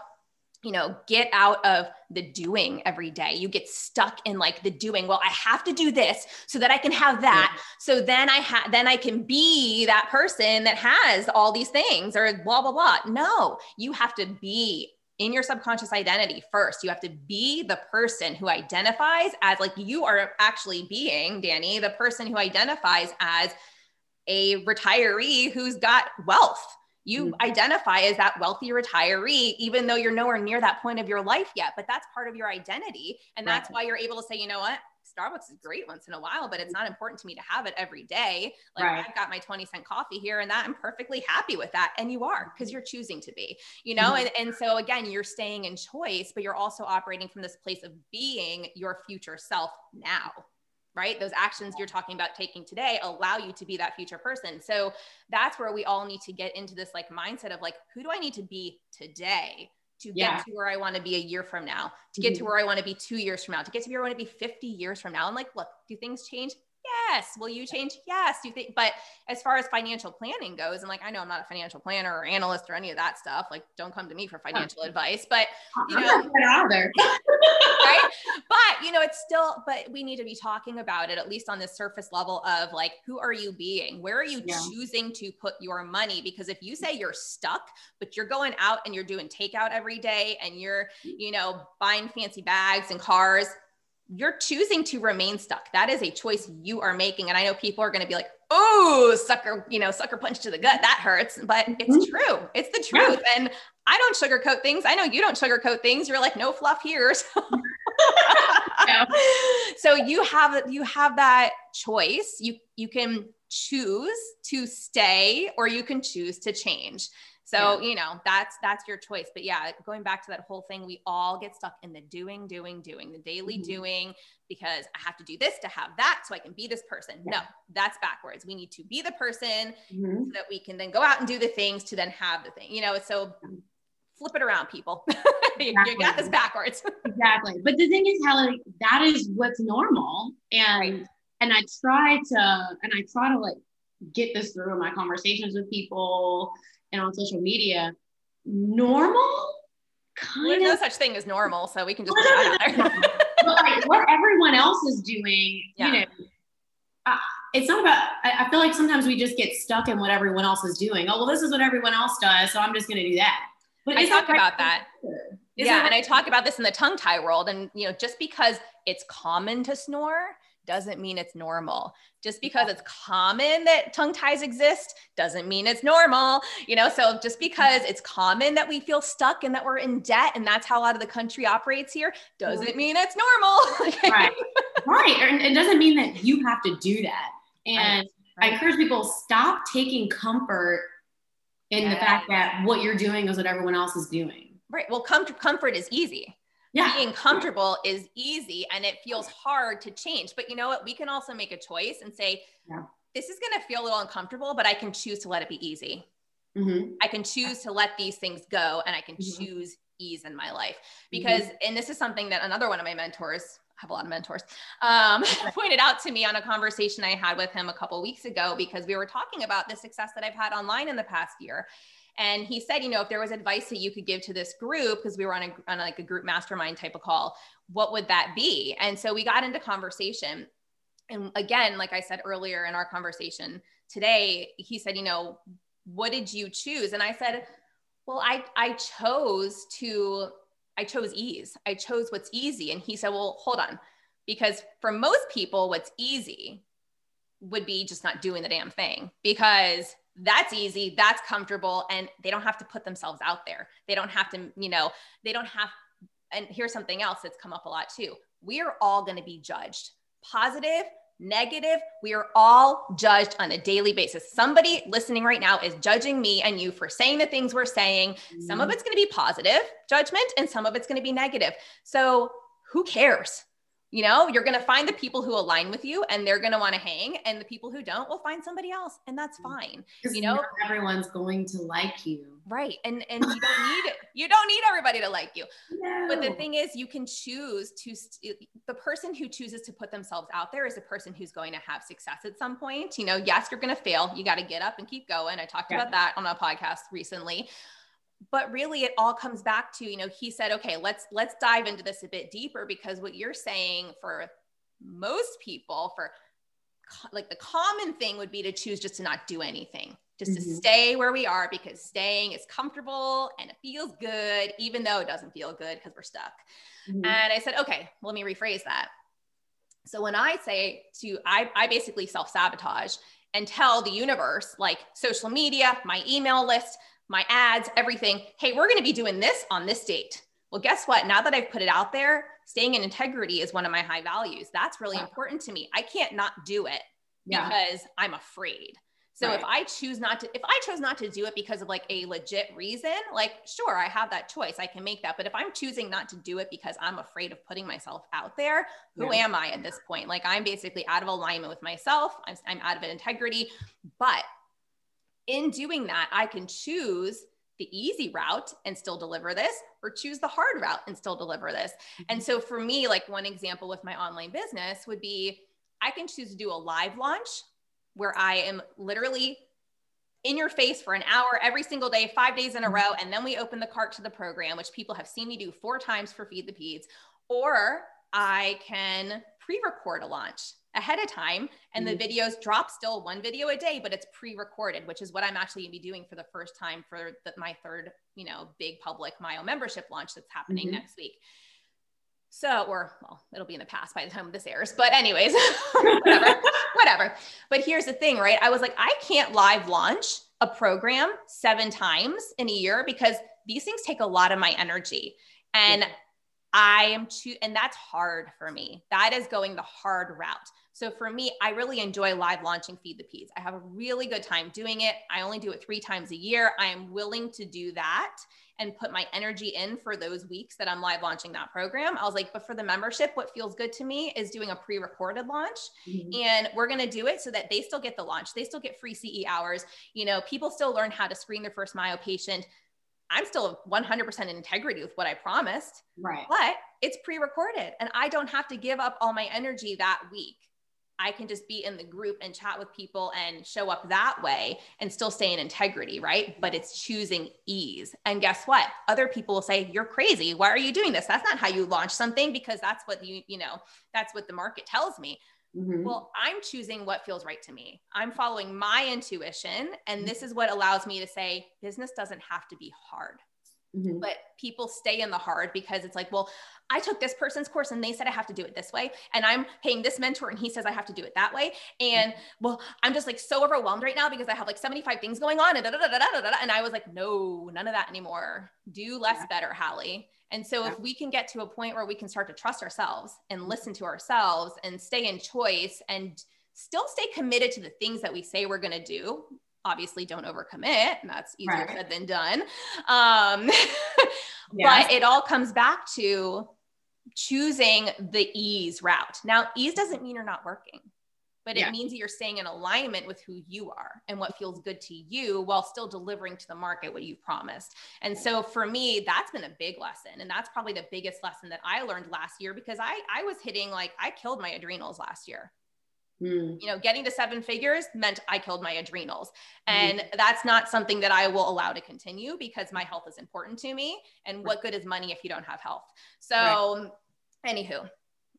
you know get out of the doing every day. You get stuck in like the doing well i have to do this so that i can have that. So then i have then i can be that person that has all these things or blah blah blah. No you have to be in your subconscious identity first. You have to be the person who identifies as like you are actually being, Danni, the person who identifies as a retiree who's got wealth. You mm-hmm. identify as that wealthy retiree, even though you're nowhere near that point of your life yet, but that's part of your identity. And that's why you're able to say, you know what? Starbucks is great once in a while, but it's not important to me to have it every day. Like right. I've got my 20 cent coffee here and that I'm perfectly happy with that. And you are because you're choosing to be, you know? Mm-hmm. And, and so again, you're staying in choice, but you're also operating from this place of being your future self now right? Those actions you're talking about taking today allow you to be that future person. So that's where we all need to get into this like mindset of like, who do I need to be today to get yeah. to where I want to be a year from now, to get mm-hmm. to where I want to be two years from now, to get to where I want to be 50 years from now. And like, look, do things change? Yes. Will you change? Yes. Do you think? But as far as financial planning goes, and like I know I'm not a financial planner or analyst or any of that stuff. Like, don't come to me for financial oh. advice. But you know, either. (laughs) (laughs) right? But you know, it's still. But we need to be talking about it at least on this surface level of like, who are you being? Where are you yeah. choosing to put your money? Because if you say you're stuck, but you're going out and you're doing takeout every day, and you're you know buying fancy bags and cars you're choosing to remain stuck. That is a choice you are making. And I know people are going to be like, oh, sucker, you know, sucker punch to the gut. That hurts. But it's mm-hmm. true. It's the truth. Yeah. And I don't sugarcoat things. I know you don't sugarcoat things. You're like, no fluff here. (laughs) So. so you have you have that choice. You you can choose to stay or you can choose to change. So, yeah. you know, that's that's your choice. But yeah, going back to that whole thing, we all get stuck in the doing, doing, doing, the daily mm-hmm. doing because I have to do this to have that so I can be this person. Yeah. No, that's backwards. We need to be the person mm-hmm. so that we can then go out and do the things to then have the thing. You know, so flip it around, people. Exactly. (laughs) you got this backwards. (laughs) exactly. But the thing is, Hallie, that is what's normal. And right. and I try to and I try to like get this through in my conversations with people and on social media, normal kind well, of no such thing as normal, so we can just put that out there. but like what everyone else is doing, yeah. you know, uh, it's not about. I, I feel like sometimes we just get stuck in what everyone else is doing. Oh well, this is what everyone else does, so I'm just going to do that. But I talk about that. yeah, and I talk about this in the tongue tie world, and you know, just because it's common to snore doesn't mean it's normal. Just because it's common that tongue ties exist doesn't mean it's normal. You know, so just because it's common that we feel stuck and that we're in debt and that's how a lot of the country operates here doesn't mean it's normal. (laughs) right. Right. And it doesn't mean that you have to do that. And right. I encourage people stop taking comfort in yeah. the fact that what you're doing is what everyone else is doing. Right. Well, com- comfort is easy yeah. being comfortable is easy and it feels hard to change. But you know what? We can also make a choice and say, yeah. this is going to feel a little uncomfortable, but I can choose to let it be easy. Mm-hmm. I can choose to let these things go and I can mm-hmm. choose ease in my life because, mm-hmm. and this is something that another one of my mentors, I have a lot of mentors, um, (laughs) pointed out to me on a conversation I had with him a couple weeks ago because we were talking about the success that I've had online in the past year. And he said, you know, if there was advice that you could give to this group, because we were on a on like a group mastermind type of call, what would that be? And so we got into conversation. And again, like I said earlier in our conversation today, he said, you know, what did you choose? And I said, well, I I chose to I chose ease. I chose what's easy. And he said, well, hold on. Because for most people, what's easy would be just not doing the damn thing because that's easy that's comfortable and they don't have to put themselves out there. They don't have to you know they don't have and here's something else that's come up a lot too. We are all going to be judged. Positive negative we are all judged on a daily basis. Somebody listening right now is judging me and you for saying the things we're saying. Some of mm-hmm. it's going to be positive judgment and some of it's going to be negative. So who cares you know, you're going to find the people who align with you and they're going to want to hang, and the people who don't will find somebody else, and that's mm. fine. You know, everyone's going to like you. Right. And and you don't (laughs) need it. You don't need everybody to like you. No. But the thing is, you can choose to st- the person who chooses to put themselves out there is the person who's going to have success at some point. You know, yes, you're going to fail. You got to get up and keep going. I talked yeah. about that on a podcast recently but really it all comes back to you know he said okay let's let's dive into this a bit deeper because what you're saying for most people for like the common thing would be to choose just to not do anything just mm-hmm. to stay where we are because staying is comfortable and it feels good even though it doesn't feel good because we're stuck mm-hmm. and i said okay let me rephrase that so when i say to i, I basically self-sabotage and tell the universe like social media my email list my ads, everything. Hey, we're going to be doing this on this date. Well, guess what? Now that I've put it out there, staying in integrity is one of my high values. That's really important to me. I can't not do it yeah. because I'm afraid. So right. if I choose not to, if I chose not to do it because of like a legit reason, like sure, I have that choice. I can make that. But if I'm choosing not to do it because I'm afraid of putting myself out there, who yeah. am I at this point? Like I'm basically out of alignment with myself. I'm, I'm out of integrity. But in doing that, I can choose the easy route and still deliver this or choose the hard route and still deliver this. Mm-hmm. And so for me, like one example with my online business would be I can choose to do a live launch where I am literally in your face for an hour every single day, five days in a mm-hmm. row. And then we open the cart to the program, which people have seen me do four times for Feed the Peds. Or I can pre record a launch ahead of time and mm-hmm. the videos drop still one video a day but it's pre-recorded which is what i'm actually going to be doing for the first time for the, my third you know big public myo membership launch that's happening mm-hmm. next week so or well it'll be in the past by the time this airs but anyways (laughs) whatever (laughs) whatever but here's the thing right i was like i can't live launch a program seven times in a year because these things take a lot of my energy and I am too, and that's hard for me. That is going the hard route. So for me, I really enjoy live launching Feed the Peds. I have a really good time doing it. I only do it three times a year. I am willing to do that and put my energy in for those weeks that I'm live launching that program. I was like, but for the membership, what feels good to me is doing a pre recorded launch. Mm-hmm. And we're going to do it so that they still get the launch. They still get free CE hours. You know, people still learn how to screen their first myo patient. I'm still 100% in integrity with what I promised. Right. But it's pre recorded and I don't have to give up all my energy that week. I can just be in the group and chat with people and show up that way and still stay in integrity, right? But it's choosing ease. And guess what? Other people will say, You're crazy. Why are you doing this? That's not how you launch something because that's what you, you know, that's what the market tells me. Mm-hmm. Well, I'm choosing what feels right to me. I'm following my intuition. And this is what allows me to say, business doesn't have to be hard. Mm-hmm. But people stay in the hard because it's like, well, I took this person's course and they said I have to do it this way. And I'm paying this mentor and he says I have to do it that way. And mm-hmm. well, I'm just like so overwhelmed right now because I have like 75 things going on. And, and I was like, no, none of that anymore. Do less yeah. better, Hallie. And so yeah. if we can get to a point where we can start to trust ourselves and mm-hmm. listen to ourselves and stay in choice and still stay committed to the things that we say we're going to do obviously don't overcommit and that's easier right. said than done um, (laughs) yes. but it all comes back to choosing the ease route now ease doesn't mean you're not working but yeah. it means that you're staying in alignment with who you are and what feels good to you while still delivering to the market what you've promised. And so for me, that's been a big lesson. And that's probably the biggest lesson that I learned last year because I, I was hitting like, I killed my adrenals last year. Mm. You know, getting to seven figures meant I killed my adrenals. Hmm. And mm. that's not something that I will allow to continue because my health is important to me. And right. what good is money if you don't have health? So, right. anywho,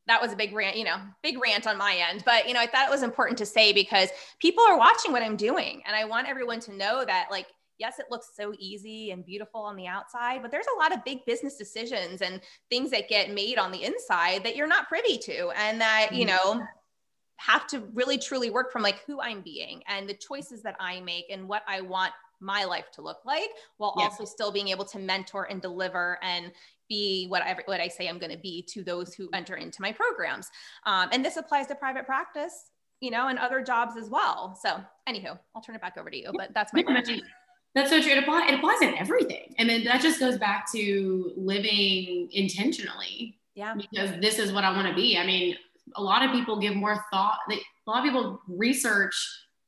that was a big rant, you know, big rant on my end. But, you know, I thought it was important to say because people are watching what I'm doing. And I want everyone to know that, like, yes, it looks so easy and beautiful on the outside, but there's a lot of big business decisions and things that get made on the inside that you're not privy to. And that, you mm-hmm. know, have to really truly work from like who I'm being and the choices that I make and what I want my life to look like while yeah. also still being able to mentor and deliver and be what I, what I say I'm going to be to those who enter into my programs. Um, and this applies to private practice, you know, and other jobs as well. So anywho, I'll turn it back over to you, but that's my (laughs) question. That's so true. It, apply, it applies in everything. And then that just goes back to living intentionally. Yeah. Because this is what I want to be. I mean, a lot of people give more thought. They, a lot of people research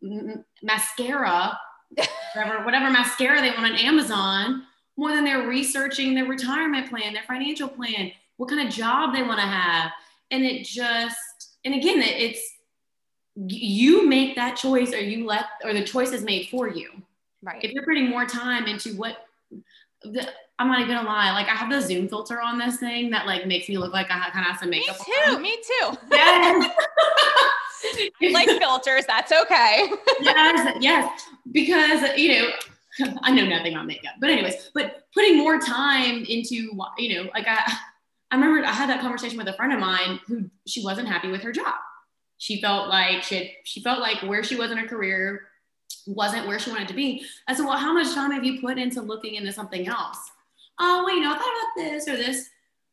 m- mascara, (laughs) whatever, whatever mascara they want on Amazon, more than they're researching their retirement plan, their financial plan, what kind of job they want to have. And it just, and again, it's you make that choice or you let, or the choice is made for you. Right. If you're putting more time into what the, I'm not even gonna lie. Like I have the zoom filter on this thing that like makes me look like I kind of have some makeup. Me too. On. Me too. Yes. (laughs) like filters. That's okay. (laughs) yes. Yes. Because you know, I know nothing on makeup, but anyways, but putting more time into you know, like I, I remember I had that conversation with a friend of mine who she wasn't happy with her job. She felt like she had, she felt like where she was in her career wasn't where she wanted to be. I said, well, how much time have you put into looking into something else? Oh, well, you know, I thought about this or this.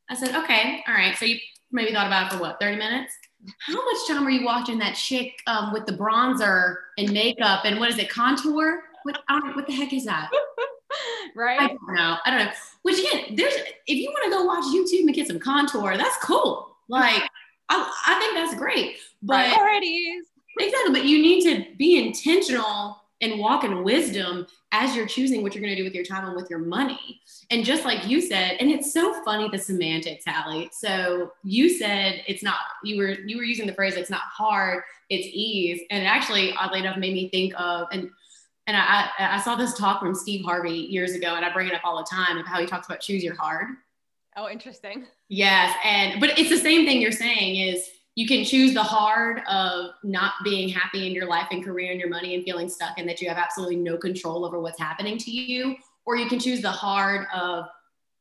I said, okay, all right. So you maybe thought about it for what, 30 minutes? How much time were you watching that chick um, with the bronzer and makeup and what is it, contour? What, what the heck is that? (laughs) right? I don't know. I don't know. Which again, there's if you want to go watch YouTube and get some contour, that's cool. Like (laughs) I, I think that's great. But priorities. Exactly. But you need to be intentional and walk in wisdom as you're choosing what you're going to do with your time and with your money. And just like you said, and it's so funny the semantics, Hallie. So you said it's not you were you were using the phrase it's not hard, it's ease. And it actually oddly enough made me think of and and I, I saw this talk from Steve Harvey years ago, and I bring it up all the time of how he talks about choose your hard. Oh, interesting. Yes, and but it's the same thing you're saying is you can choose the hard of not being happy in your life and career and your money and feeling stuck and that you have absolutely no control over what's happening to you or you can choose the hard of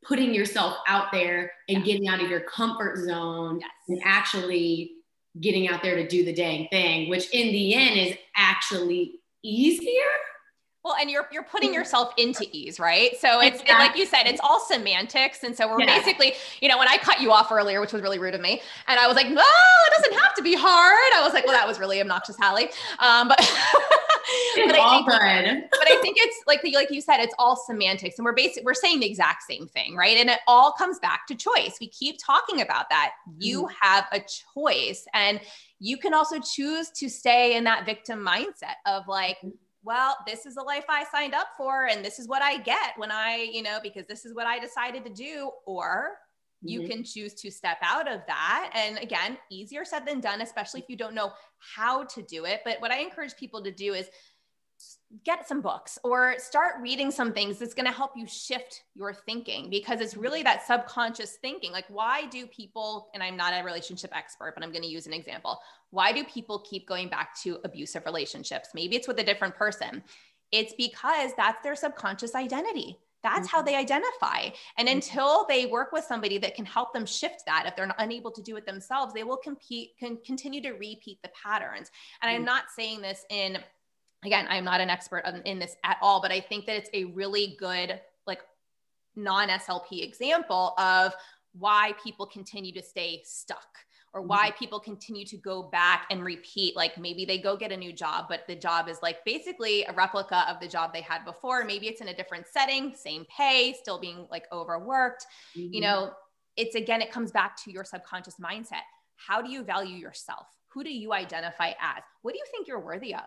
putting yourself out there and yes. getting out of your comfort zone yes. and actually getting out there to do the dang thing which in the end is actually easier Well, and you're you're putting yourself into ease, right? So it's exactly. it, like you said, it's all semantics, and so we're yeah. basically, you know, when I cut you off earlier, which was really rude of me, and I was like, no, it doesn't have to be hard. I was like, well, that was really obnoxious, Hallie. Um, but (laughs) but I think, but I think it's like like you said, it's all semantics, and we're basically We're saying the exact same thing, right? And it all comes back to choice. We keep talking about that. You mm. have a choice, and you can also choose to stay in that victim mindset of like mm well, this is the life I signed up for, and this is what I get when I, you know, because this is what I decided to do. Or you mm-hmm. can choose to step out of that. And again, easier said than done, especially if you don't know how to do it. But what I encourage people to do is get some books or start reading some things that's going to help you shift your thinking because it's really that subconscious thinking. Like, why do people, and I'm not a relationship expert, but I'm going to use an example. Why do people keep going back to abusive relationships? Maybe it's with a different person. It's because that's their subconscious identity. That's mm-hmm. how they identify. And mm-hmm. until they work with somebody that can help them shift that, if they're not unable to do it themselves, they will compete, can continue to repeat the patterns. And mm-hmm. I'm not saying this in again, I'm not an expert in this at all, but I think that it's a really good, like, non SLP example of why people continue to stay stuck or why mm-hmm. people continue to go back and repeat like maybe they go get a new job but the job is like basically a replica of the job they had before. Maybe it's in a different setting same pay still being like overworked. Mm-hmm. you know it's again it comes back to your subconscious mindset. How do you value yourself? Who do you identify as? What do you think you're worthy of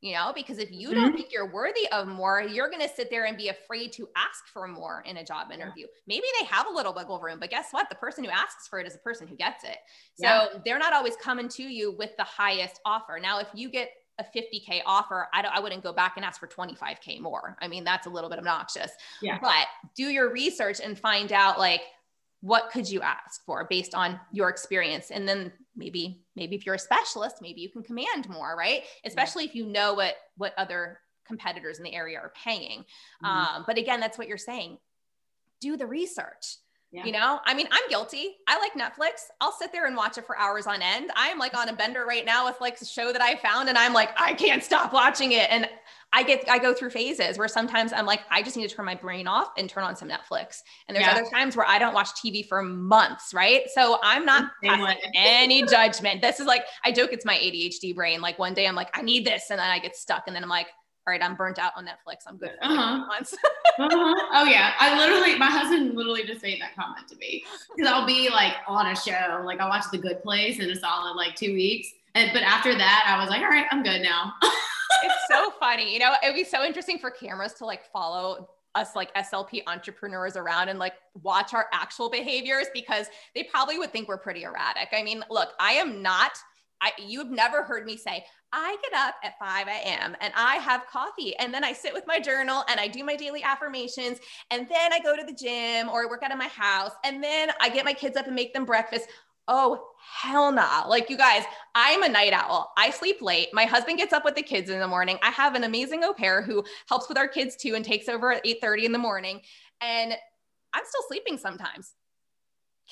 you know because if you don't mm-hmm. think you're worthy of more you're going to sit there and be afraid to ask for more in a job interview yeah. maybe they have a little wiggle room but guess what the person who asks for it is the person who gets it so yeah. they're not always coming to you with the highest offer now if you get a 50k offer I, don't, I wouldn't go back and ask for 25k more i mean that's a little bit obnoxious yeah. but do your research and find out like what could you ask for based on your experience? And then maybe maybe if you're a specialist maybe you can command more right? Especially yeah. if you know what what other competitors in the area are paying. Mm-hmm. um, but again that's what you're saying. Do the research yeah. You know, I mean, I'm guilty. I like Netflix. I'll sit there and watch it for hours on end. I'm like on a bender right now with like a show that I found, and I'm like, I can't stop watching it. And I get, I go through phases where sometimes I'm like, I just need to turn my brain off and turn on some Netflix. And there's yeah. other times where I don't watch TV for months, right? So I'm not passing (laughs) any judgment. This is like, I joke it's my ADHD brain. Like one day I'm like, I need this. And then I get stuck. And then I'm like, all right, I'm burnt out on Netflix. I'm good uh-huh. months. (laughs) uh-huh. Oh yeah, I literally, my husband literally just made that comment to me because I'll be like on a show, like I watch The Good Place in a solid like two weeks, and but after that, I was like, all right, I'm good now. (laughs) it's so funny, you know. It'd be so interesting for cameras to like follow us like SLP entrepreneurs around and like watch our actual behaviors because they probably would think we're pretty erratic. I mean, look, I am not I, you've never heard me say, I get up at 5 a.m. and I have coffee and then I sit with my journal and I do my daily affirmations and then I go to the gym or I work out of my house and then I get my kids up and make them breakfast. Oh, hell nah. Like you guys, I'm a night owl. I sleep late. My husband gets up with the kids in the morning. I have an amazing au pair who helps with our kids too and takes over at 8:30 in the morning. And I'm still sleeping sometimes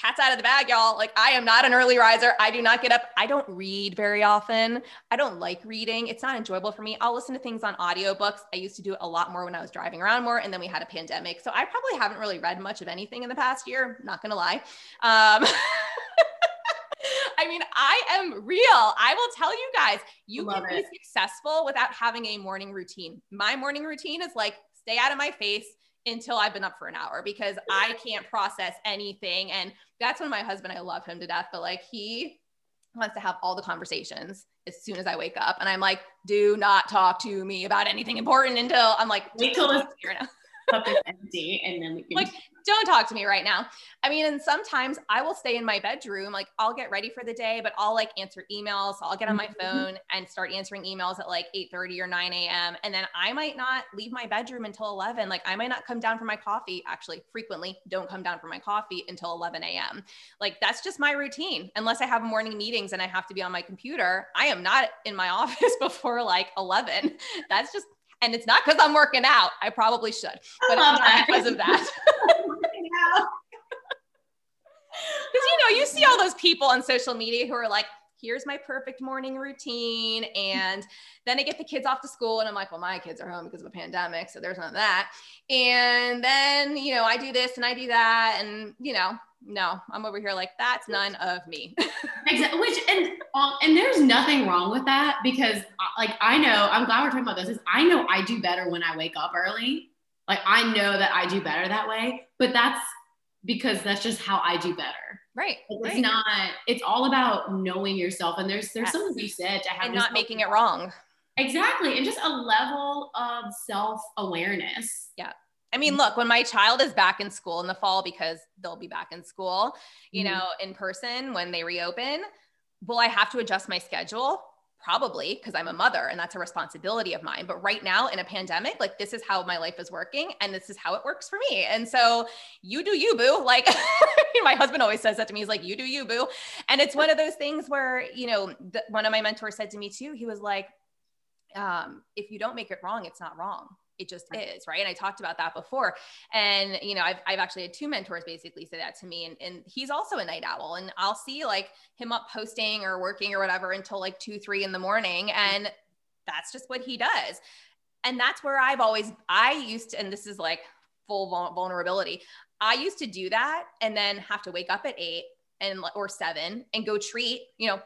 cat's out of the bag, y'all. Like, I am not an early riser. I do not get up. I don't read very often. I don't like reading. It's not enjoyable for me. I'll listen to things on audiobooks. I used to do it a lot more when I was driving around more. And then we had a pandemic. So I probably haven't really read much of anything in the past year. Not going to lie. Um, (laughs) I mean, I am real. I will tell you guys, you Love can it. be successful without having a morning routine. My morning routine is like, stay out of my face until I've been up for an hour because I can't process anything. And that's when my husband, I love him to death, but like he wants to have all the conversations as soon as I wake up. And I'm like, do not talk to me about anything important until I'm like, wait till it's cup is empty and then we (laughs) can like don't talk to me right now. I mean, and sometimes I will stay in my bedroom, like I'll get ready for the day, but I'll like answer emails. So I'll get on my mm-hmm. phone and start answering emails at like 8 30 or 9 a.m. And then I might not leave my bedroom until 11. Like I might not come down for my coffee. Actually, frequently don't come down for my coffee until 11 a.m. Like that's just my routine. Unless I have morning meetings and I have to be on my computer, I am not in my (laughs) office before like 11. That's just and it's not because I'm working out. I probably should, but it's not because of that. (laughs) Because (laughs) you know, you see all those people on social media who are like, here's my perfect morning routine. And then I get the kids off to school and I'm like, well, my kids are home because of a pandemic. So there's none of that. And then, you know, I do this and I do that. And, you know, no, I'm over here like that's none of me. (laughs) exactly. Which and um, and there's nothing wrong with that because uh, like I know I'm glad we're talking about this. Is I know I do better when I wake up early. Like I know that I do better that way, but that's because that's just how I do better. Right. Like, it's right. not. It's all about knowing yourself, and there's there's Yes. something you said to have and not making it wrong. Exactly, and just a level of self awareness. I mean, look, when my child is back in school in the fall, because they'll be back in school, you Mhm. know, in person when they reopen, will I have to adjust my schedule? Probably because I'm a mother and that's a responsibility of mine. But right now in a pandemic, like this is how my life is working and this is how it works for me. And so you do you, boo. Like (laughs) my husband always says that to me. He's like, you do you, boo. And it's one of those things where, you know, the, one of my mentors said to me too, he was like, um, if you don't make it wrong, it's not wrong. It just is, right? And I talked about that before. And, you know, I've, I've actually had two mentors basically say that to me. And, and he's also a night owl. And I'll see like him up posting or working or whatever until like two, three in the morning. Mm-hmm. And that's just what he does. And that's where I've always, I used to, and this is like full vulnerability. I used to do that and then have to wake up at eight and or seven and go treat, you know,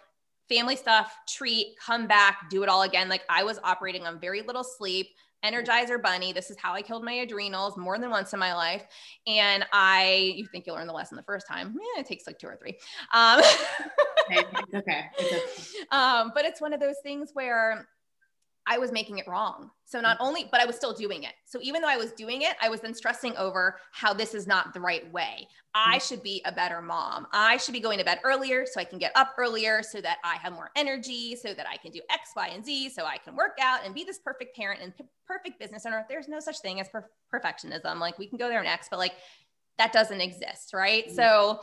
family stuff, treat, come back, do it all again. Like I was operating on very little sleep, energizer bunny. This is how I killed my adrenals more than once in my life. And I, you think you learn the lesson the first time. Eh, it takes like two or three. Um, Okay, it's okay. It's okay. (laughs) um, but it's one of those things where I was making it wrong. So not only, but I was still doing it. So even though I was doing it, I was then stressing over how this is not the right way. I should be a better mom. I should be going to bed earlier so I can get up earlier so that I have more energy, so that I can do X, Y, and Z, so I can work out and be this perfect parent and p- perfect business owner. There's no such thing as per- perfectionism. Like we can go there next, but like that doesn't exist, right? Mhm. So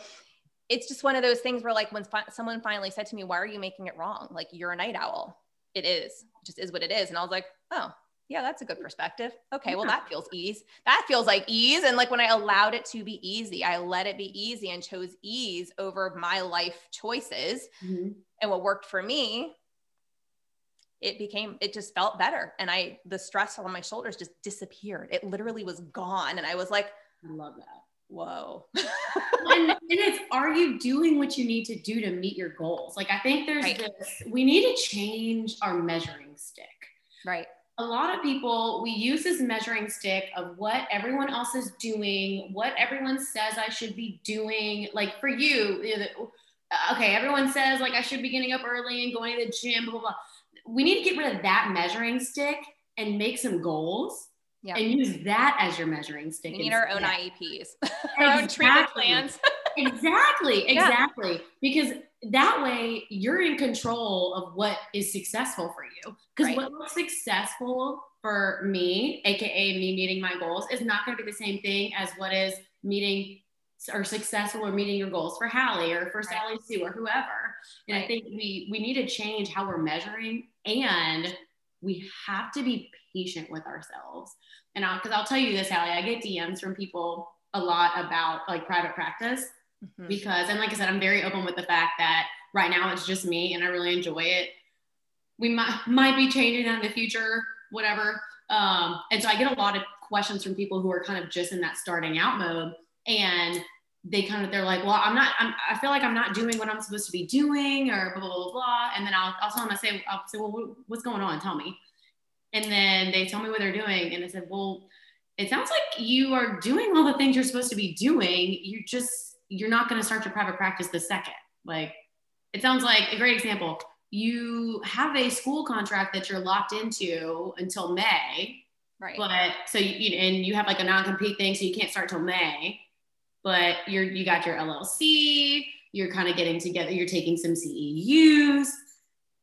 it's just one of those things where like when fi- someone finally said to me, "Why are you making it wrong? Like you're a night owl." It is. Just is what it is. And I was like, "Oh, yeah, that's a good perspective. Okay, well that feels ease. That feels like ease and like when I allowed it to be easy, I let it be easy and chose ease over my life choices Mhm. and what worked for me it became it just felt better and i the stress on my shoulders just disappeared it literally was gone and i was like I love that. Whoa (laughs) and, and it's are you doing what you need to do to meet your goals? Like I think there's Right. this we need to change our measuring stick. right A lot of people we use this measuring stick of what everyone else is doing, what everyone says I should be doing. Like for you, you know, the- okay, everyone says like I should be getting up early and going to the gym, blah blah blah. We need to get rid of that measuring stick and make some goals Yeah. and use that as your measuring stick. we need our own instead. ieps (laughs) our own treatment Exactly. plans (laughs) Exactly, Yeah. exactly. Because that way you're in control of what is successful for you. Because Right. what looks successful for me, aka me meeting my goals, is not going to be the same thing as what is meeting or successful or meeting your goals for Hallie or for Right. Sally Sue or whoever. And I think we we need to change how we're measuring and we have to be patient with ourselves. And I'll, cause I'll tell you this, Hallie, I get DMs from people a lot about like private practice Mhm. because and like I said, I'm very open with the fact that right now it's just me and I really enjoy it. We might might be changing that in the future, whatever. Um, and so I get a lot of questions from people who are kind of just in that starting out mode and they kind of they're like, well, I'm not, I'm, I feel like I'm not doing what I'm supposed to be doing or blah blah blah blah. And then I'll, I'll tell them, I say, I'll say, well, what's going on? Tell me. And then they tell me what they're doing, and I said, well, it sounds like you are doing all the things you're supposed to be doing. You're just you're not going to start your private practice the second. Like it sounds like a great example. You have a school contract that you're locked into until May, right but so you, you and you have like a non-compete thing, so you can't start till May. But you're you got your LLC. You're kind of getting together. You're taking some CEUs.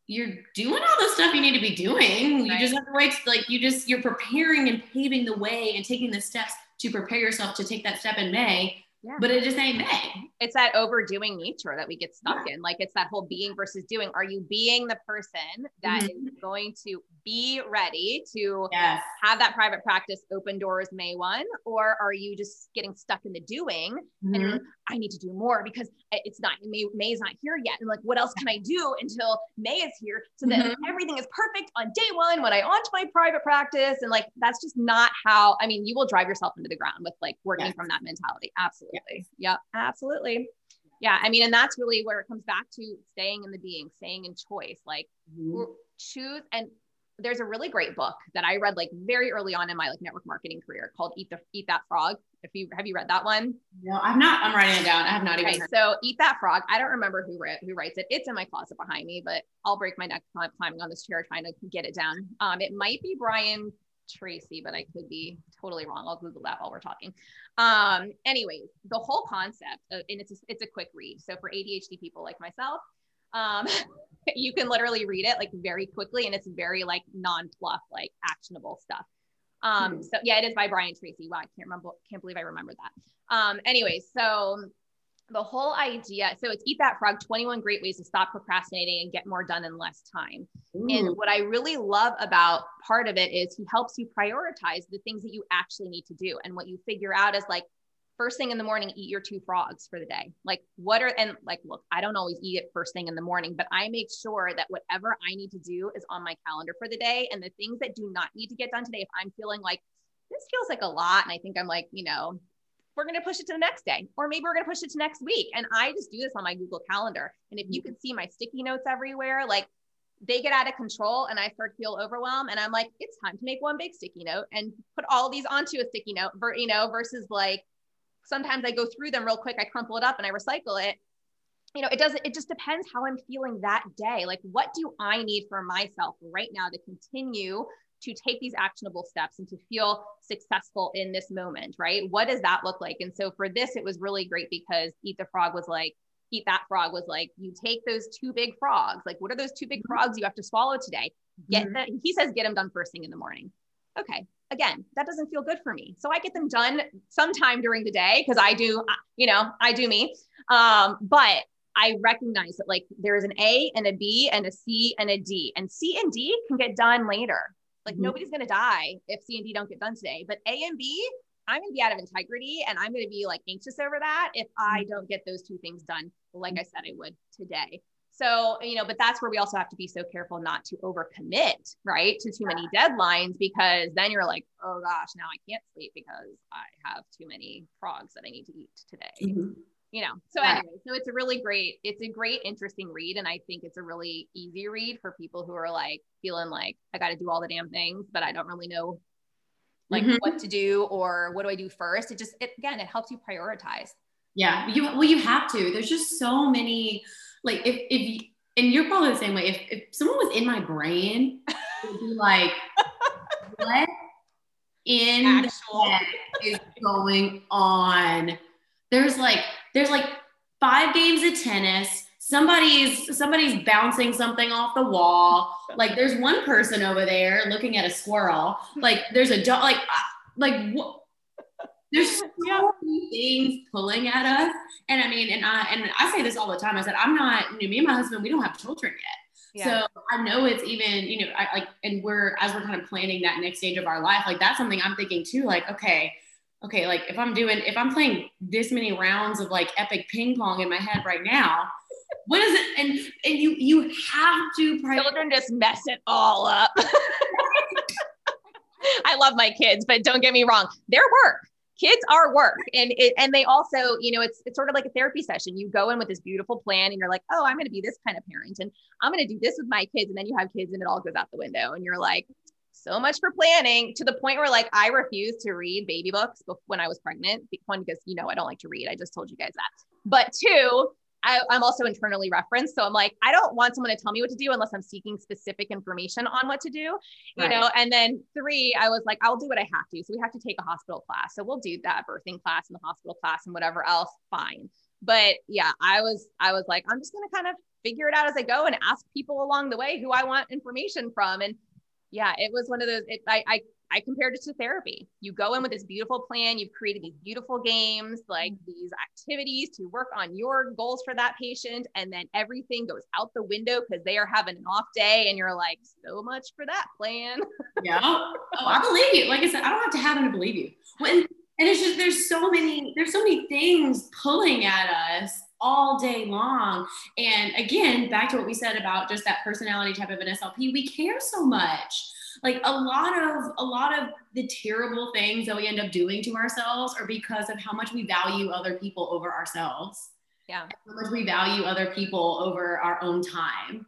You're doing all the stuff you need to be doing. You Right. just have to wait. Like you just you're preparing and paving the way and taking the steps to prepare yourself to take that step in May. Yeah. But it just ain't May. it's that overdoing nature that we get stuck yeah. in. Like it's that whole being versus doing. Are you being the person that mm-hmm. is going to be ready to yes. have that private practice open doors May 1? Or are you just getting stuck in the doing mm-hmm. and like, I need to do more because it's not May, May's not here yet. And like, what else can I do until May is here so that mm-hmm. everything is perfect on day one when I launch my private practice? And like, that's just not how, I mean, you will drive yourself into the ground with like working yes. from that mentality. Absolutely. Yes. Yep. Absolutely. Yeah. I mean, and that's really where it comes back to staying in the being, staying in choice, like mm-hmm. choose and there's a really great book that I read like very early on in my like network marketing career called Eat the Eat That Frog. If you have you read that one? No, I'm not. I'm writing it down. I have not okay, even. So Eat That Frog. I don't remember who wrote, who writes it. It's in my closet behind me, but I'll break my neck climbing on this chair trying to get it down. Um, it might be Brian Tracy, but I could be totally wrong. I'll Google that while we're talking. Um, anyways, the whole concept, of, and it's a, it's a quick read. So for ADHD people like myself, um, (laughs) you can literally read it like very quickly and it's very like non-fluff, like actionable stuff. Um, mm-hmm. so yeah, it is by Brian Tracy. Wow, I can't remember, can't believe I remember that. Um, anyway, so the whole idea, so it's eat that frog, 21 great ways to stop procrastinating and get more done in less time. Ooh. And what I really love about part of it is he helps you prioritize the things that you actually need to do. And what you figure out is like, first thing in the morning, eat your two frogs for the day. Like, what are, and like, look, I don't always eat it first thing in the morning, but I make sure that whatever I need to do is on my calendar for the day. And the things that do not need to get done today, if I'm feeling like this feels like a lot, and I think I'm like, you know, we're going to push it to the next day, or maybe we're going to push it to next week. And I just do this on my Google Calendar. And if you could see my sticky notes everywhere, like they get out of control and I start to feel overwhelmed. And I'm like, it's time to make one big sticky note and put all these onto a sticky note, you know, versus like, sometimes I go through them real quick, I crumple it up and I recycle it. You know, it doesn't, it just depends how I'm feeling that day. Like, what do I need for myself right now to continue to take these actionable steps and to feel successful in this moment, right? What does that look like? And so for this, it was really great because Eat the Frog was like, Eat That Frog was like, you take those two big frogs. Like, what are those two big mm-hmm. frogs you have to swallow today? Get mm-hmm. the, he says, get them done first thing in the morning. Okay, again, that doesn't feel good for me. So I get them done sometime during the day because I do, uh, you know, I do me. Um, but I recognize that like there's an A and a B and a C and a D, and C and D can get done later. Like mm-hmm. nobody's gonna die if C and D don't get done today. But A and B, I'm gonna be out of integrity and I'm gonna be like anxious over that if I mm-hmm. don't get those two things done, like I said I would today. So, you know, but that's where we also have to be so careful not to overcommit, right? To too many deadlines because then you're like, oh gosh, now I can't sleep because I have too many frogs that I need to eat today. Mm-hmm. You know, so yeah. anyway, so it's a really great, it's a great, interesting read. And I think it's a really easy read for people who are like feeling like I got to do all the damn things, but I don't really know like mm-hmm. what to do or what do I do first. It just, it, again, it helps you prioritize. Yeah. You, well, you have to, there's just so many, like if if you, and you're probably the same way. If if someone was in my brain, it would be like, (laughs) what in Actual. the heck is going on? There's like there's like five games of tennis. Somebody's somebody's bouncing something off the wall. Like there's one person over there looking at a squirrel. Like there's a dog. Like uh, like what? There's so (laughs) yeah. many things pulling at us. And I mean, and I and I say this all the time. I said, I'm not, you know, me and my husband, we don't have children yet. Yeah. So I know it's even, you know, I like, and we're as we're kind of planning that next stage of our life, like that's something I'm thinking too, like, okay, okay, like if I'm doing, if I'm playing this many rounds of like epic ping pong in my head right now, what is it? And and you you have to prioritize. children just mess it all up. (laughs) I love my kids, but don't get me wrong, their work kids are work. And it, and they also you know it's it's sort of like a therapy session. You go in with this beautiful plan and you're like oh i'm going to be this kind of parent and i'm going to do this with my kids. And then you have kids and it all goes out the window and you're like so much for planning to the point where like i refused to read baby books when i was pregnant one because you know i don't like to read. I just told you guys that. But two I, am also internally referenced. So I'm like, I don't want someone to tell me what to do unless I'm seeking specific information on what to do, you right. know? And then three, I was like, I'll do what I have to. So we have to take a hospital class. So we'll do that birthing class and the hospital class and whatever else, fine. But yeah, I was, I was like, I'm just going to kind of figure it out as I go and ask people along the way who I want information from. And yeah, it was one of those, it, I, I, I compared it to therapy. You go in with this beautiful plan, you've created these beautiful games, like mm. these activities to work on your goals for that patient, and then everything goes out the window because they are having an off day, and you're like, so much for that plan. (laughs) yeah. Oh, I believe you. Like I said, I don't have to have them to believe you. When, and it's just there's so many there's so many things pulling at us all day long. And again, back to what we said about just that personality type of an SLP, we care so much like a lot of a lot of the terrible things that we end up doing to ourselves are because of how much we value other people over ourselves. Yeah. How much we value other people over our own time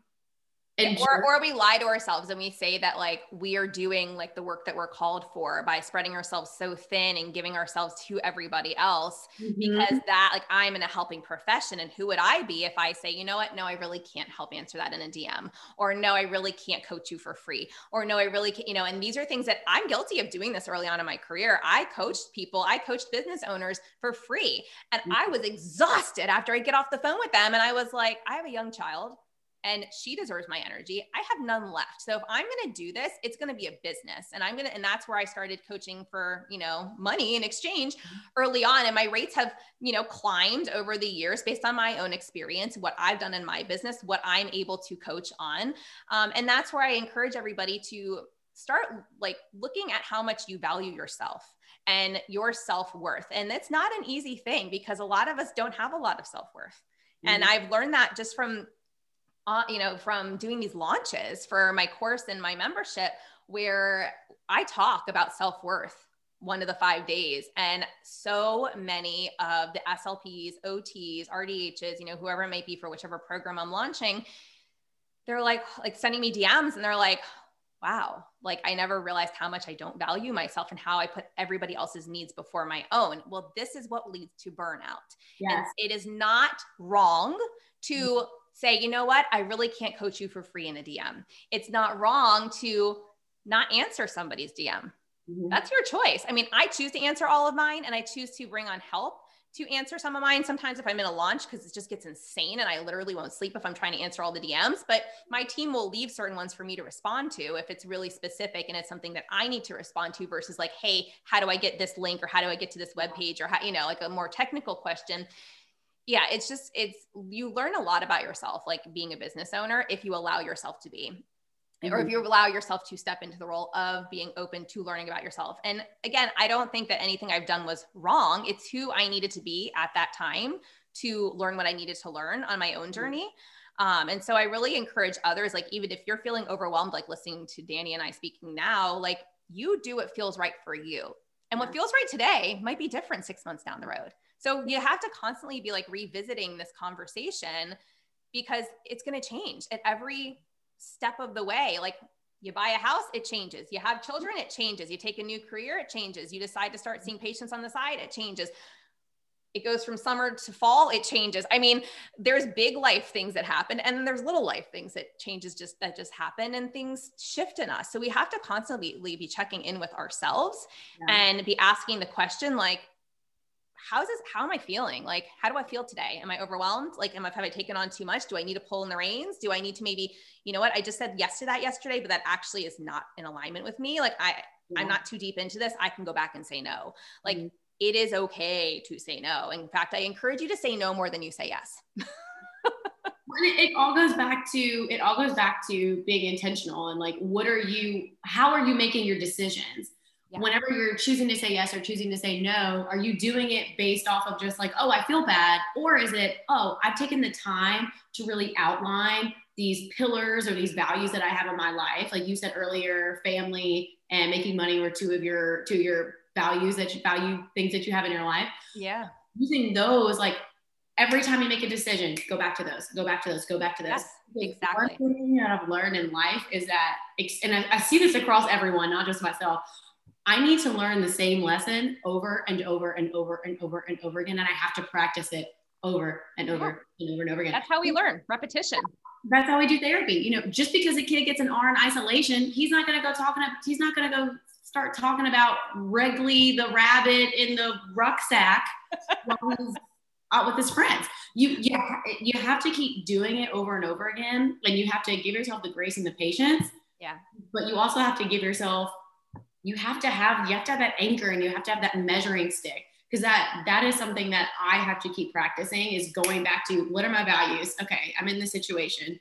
and or, or we lie to ourselves and we say that like we are doing like the work that we're called for by spreading ourselves so thin and giving ourselves to everybody else mm-hmm. because that like i'm in a helping profession and who would i be if i say you know what no i really can't help answer that in a dm or no i really can't coach you for free or no i really can't you know and these are things that i'm guilty of doing this early on in my career i coached people i coached business owners for free and mm-hmm. i was exhausted after i get off the phone with them and i was like i have a young child and she deserves my energy. I have none left. So if I'm going to do this, it's going to be a business. And I'm going to, and that's where I started coaching for, you know, money in exchange mm-hmm. early on. And my rates have, you know, climbed over the years based on my own experience, what I've done in my business, what I'm able to coach on. Um, and that's where I encourage everybody to start like looking at how much you value yourself and your self-worth. And it's not an easy thing because a lot of us don't have a lot of self-worth. Mm-hmm. And I've learned that just from uh, you know, from doing these launches for my course and my membership, where I talk about self worth one of the five days. And so many of the SLPs, OTs, RDHs, you know, whoever it might be for whichever program I'm launching, they're like, like sending me DMs and they're like, wow, like I never realized how much I don't value myself and how I put everybody else's needs before my own. Well, this is what leads to burnout. Yes. And it is not wrong to say, you know what, I really can't coach you for free in a DM. It's not wrong to not answer somebody's DM. Mm-hmm. That's your choice. I mean, I choose to answer all of mine and I choose to bring on help to answer some of mine. Sometimes if I'm in a launch, because it just gets insane and I literally won't sleep if I'm trying to answer all the DMs, but my team will leave certain ones for me to respond to if it's really specific and it's something that I need to respond to versus like, hey, how do I get this link or how do I get to this web page or how, you know, like a more technical question yeah, it's just, it's, you learn a lot about yourself, like being a business owner, if you allow yourself to be. Mm-hmm. Or if mm-hmm. you allow yourself to step into the role of being open to learning about yourself. And again, I don't think that anything I've done was wrong. It's who I needed to be at that time to learn what I needed to learn on my own mm-hmm. journey. Um, and so I really encourage others, like, even if you're feeling overwhelmed, like listening to Danni and I speaking now, like, you do what feels right for you. And what feels right today might be different six months down the road. So you have to constantly be like revisiting this conversation because it's going to change at every step of the way. Like you buy a house, it changes. You have children, it changes. You take a new career, it changes. You decide to start seeing patients on the side, it changes. It goes from summer to fall, it changes. I mean, there's big life things that happen and there's little life things that changes just that just happen and things shift in us. So we have to constantly be checking in with ourselves yeah. and be asking the question like how's this how am i feeling? Like how do i feel today? Am i overwhelmed? Like am i have i taken on too much? Do i need to pull in the reins? Do i need to maybe you know what? I just said yes to that yesterday but that actually is not in alignment with me. Like i yeah. i'm not too deep into this. I can go back and say no. Like mm-hmm. it is okay to say no. In fact i encourage you to say no more than you say yes. (laughs) It all goes back to it all goes back to being intentional and like what are you how are you making your decisions yeah. whenever you're choosing to say yes or choosing to say no, are you doing it based off of just like, oh, I feel bad? Or is it, oh, I've taken the time to really outline these pillars or these values that I have in my life? Like you said earlier, family and making money were two of your two of your values that you value things that you have in your life. Yeah. Using those like every time you make a decision, go back to those, go back to those, go back to those. Yes, exactly. One thing that I've learned in life is that, and I, I see this across everyone, not just myself, I need to learn the same lesson over and over and over and over and over again. And I have to practice it over and over and over and over again. That's how we learn repetition. That's how we do therapy. You know, just because a kid gets an R in isolation, he's not going to go talking, he's not going to go start talking about Wrigley the rabbit in the rucksack (laughs) while he's out with his friends. You, you, you have to keep doing it over and over again. And you have to give yourself the grace and the patience. Yeah. But you also have to give yourself you have to have you have to have that anchor and you have to have that measuring stick because that that is something that I have to keep practicing is going back to what are my values? Okay, I'm in this situation.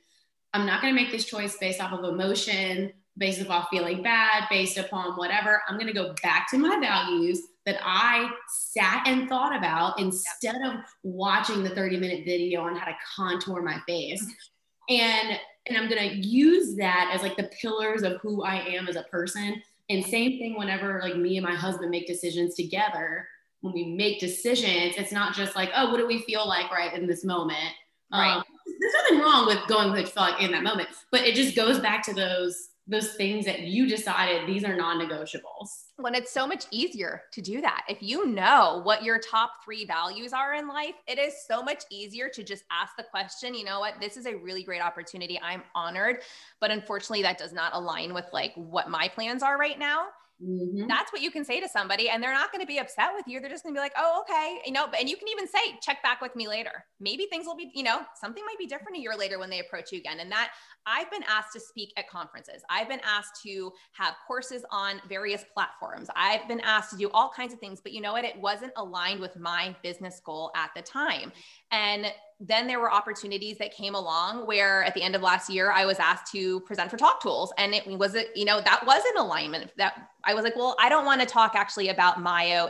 I'm not going to make this choice based off of emotion, based off feeling bad, based upon whatever. I'm going to go back to my values that I sat and thought about instead of watching the 30 minute video on how to contour my face. Mm-hmm. And and I'm going to use that as like the pillars of who I am as a person. And same thing whenever like me and my husband make decisions together, when we make decisions, it's not just like, oh, what do we feel like right in this moment? Right. Um, there's nothing wrong with going with what you feel like in that moment, but it just goes back to those those things that you decided these are non-negotiables. When it's so much easier to do that. If you know what your top three values are in life it is so much easier to just ask the question you know what? This is a really great opportunity. I'm honored. But unfortunately that does not align with like what my plans are right now Mm-hmm. That's what you can say to somebody, and they're not going to be upset with you. They're just going to be like, "Oh, okay," you know. And you can even say, "Check back with me later." Maybe things will be, you know, something might be different a year later when they approach you again. And that I've been asked to speak at conferences. I've been asked to have courses on various platforms. I've been asked to do all kinds of things, but you know what? It wasn't aligned with my business goal at the time. And then there were opportunities that came along where at the end of last year I was asked to present for TalkTools. And it was a, you know that was an alignment that I was like well I don't want to talk actually about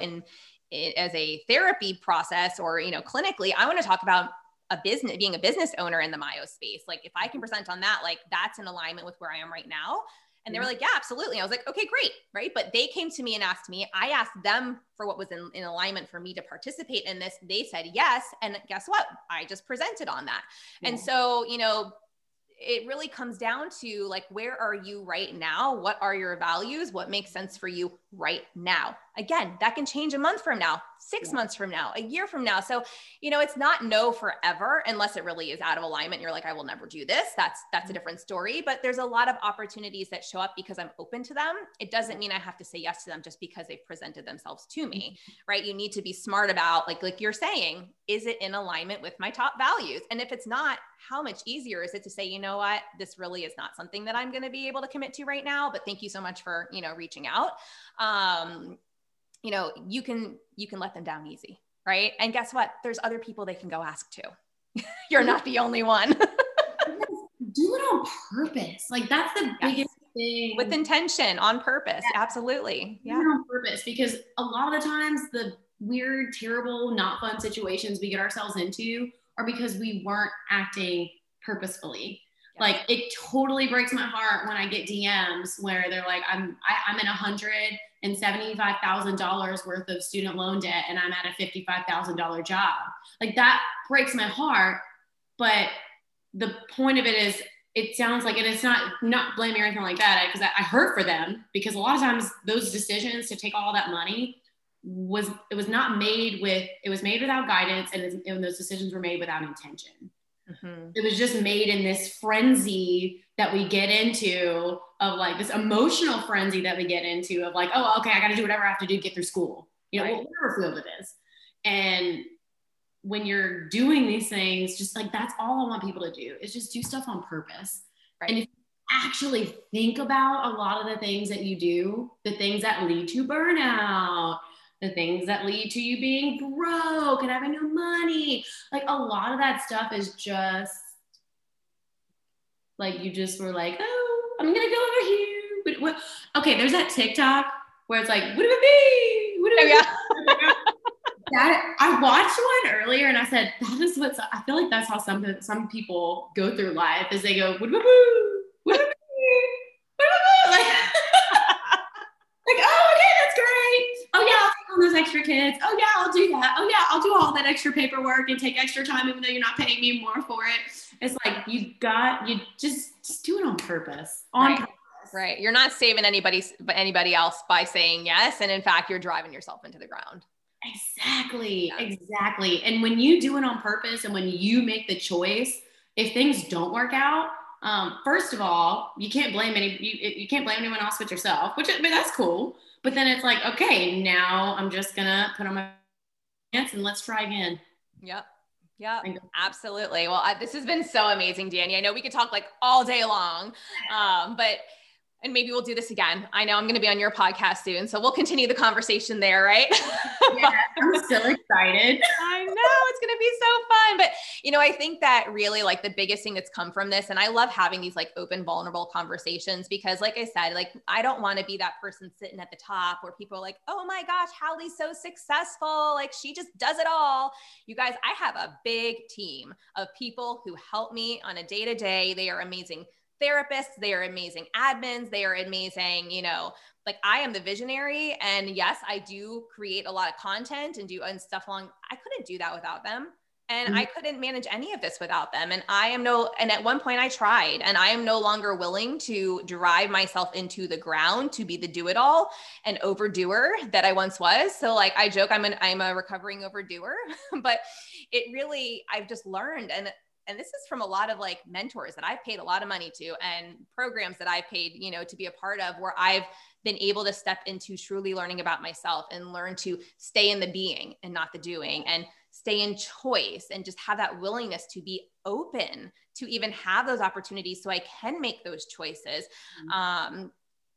in, in as a therapy process or you know clinically. I want to talk about a business being a business owner in the myo space. Like if I can present on that like that's in alignment with where I am right now and they were mm-hmm. like, yeah, absolutely. I was like, okay, great. Right. But they came to me and asked me, I asked them for what was in, in alignment for me to participate in this. They said yes. And guess what? I just presented on that. Yeah. And so, you know, it really comes down to like where are you right now what are your values what makes sense for you right now. Again that can change a month from now six yeah. months from now a year from now. So you know it's not no forever unless it really is out of alignment. You're like i will never do this. That's that's a mm-hmm. different story but there's a lot of opportunities that show up because i'm open to them. It doesn't mean i have to say yes to them just because they've presented themselves to me mm-hmm. right? You need to be smart about like like you're saying is it in alignment with my top values? And if it's not how much easier is it to say you know what? This really is not something that i'm going to be able to commit to right now but thank you so much for you know reaching out um, you know, you can you can let them down easy, right? And guess what? There's other people they can go ask to. (laughs) You're not the only one. (laughs) Do it on purpose. Like that's the yes. biggest thing. With intention, on purpose. Yeah. Absolutely. Yeah. on purpose because a lot of the times the weird, terrible, not fun situations we get ourselves into are because we weren't acting purposefully. Like it totally breaks my heart when I get DMs where they're like, I'm I, I'm in a hundred and seventy-five thousand dollars worth of student loan debt and I'm at a fifty-five thousand dollar job. Like that breaks my heart. But the point of it is it sounds like and it's not not blaming or anything like that because I, I hurt for them because a lot of times those decisions to take all that money was it was not made with it was made without guidance and, and those decisions were made without intention Mm-hmm. It was just made in this frenzy that we get into of like this emotional frenzy that we get into of like, oh, okay, I got to do whatever I have to do to get through school, you know, right. whatever field it is. And when you're doing these things, just like that's all I want people to do is just do stuff on purpose. Right. And if you actually think about a lot of the things that you do, the things that lead to burnout, the things that lead to you being broke and having no money. Like a lot of that stuff is just like you just were like, oh, I'm gonna go over here. But what? Okay, there's that TikTok where it's like, what do it be? What do it oh, yeah. that I watched one earlier and I said, that is what I feel like that's how some some people go through life is they go, what do what do like, like, oh, okay, that's great. Oh yeah, on those extra kids. Oh yeah, I'll do that. Oh yeah, I'll do all that extra paperwork and take extra time even though you're not paying me more for it. It's like you got you just just do it on purpose. On right. purpose. Right. You're not saving anybody but anybody else by saying yes. And in fact, you're driving yourself into the ground. Exactly. Yeah. Exactly. And when you do it on purpose and when you make the choice, if things don't work out, um, first of all, you can't blame any you, you can't blame anyone else but yourself, which I mean, that's cool. But then it's like, okay, now I'm just gonna put on my pants and let's try again. Yep. Yeah, absolutely. Well, I, this has been so amazing, Danni. I know we could talk like all day long, um, but and maybe we'll do this again. I know I'm going to be on your podcast soon, so we'll continue the conversation there, right? (laughs) yeah, I'm so excited. (laughs) I know it's going to be so fun. But, you know, I think that really like the biggest thing that's come from this, and I love having these like open, vulnerable conversations because, like I said, like I don't want to be that person sitting at the top where people are like, oh my gosh, Hallie's so successful. Like she just does it all. You guys, I have a big team of people who help me on a day to day. They are amazing therapists, they are amazing admins, they are amazing, you know, like I am the visionary and yes, I do create a lot of content and do and stuff along. I couldn't do that without them. And mm-hmm. I couldn't manage any of this without them. And I am no, and at one point I tried, and I am no longer willing to drive myself into the ground to be the do it all and overdoer that I once was. So, like, I joke I'm an, I'm a recovering overdoer, (laughs) but it really, I've just learned. And and this is from a lot of like mentors that I've paid a lot of money to and programs that I've paid, you know, to be a part of where I've been able to step into truly learning about myself and learn to stay in the being and not the doing and stay in choice and just have that willingness to be open to even have those opportunities so I can make those choices. Mm-hmm. Um,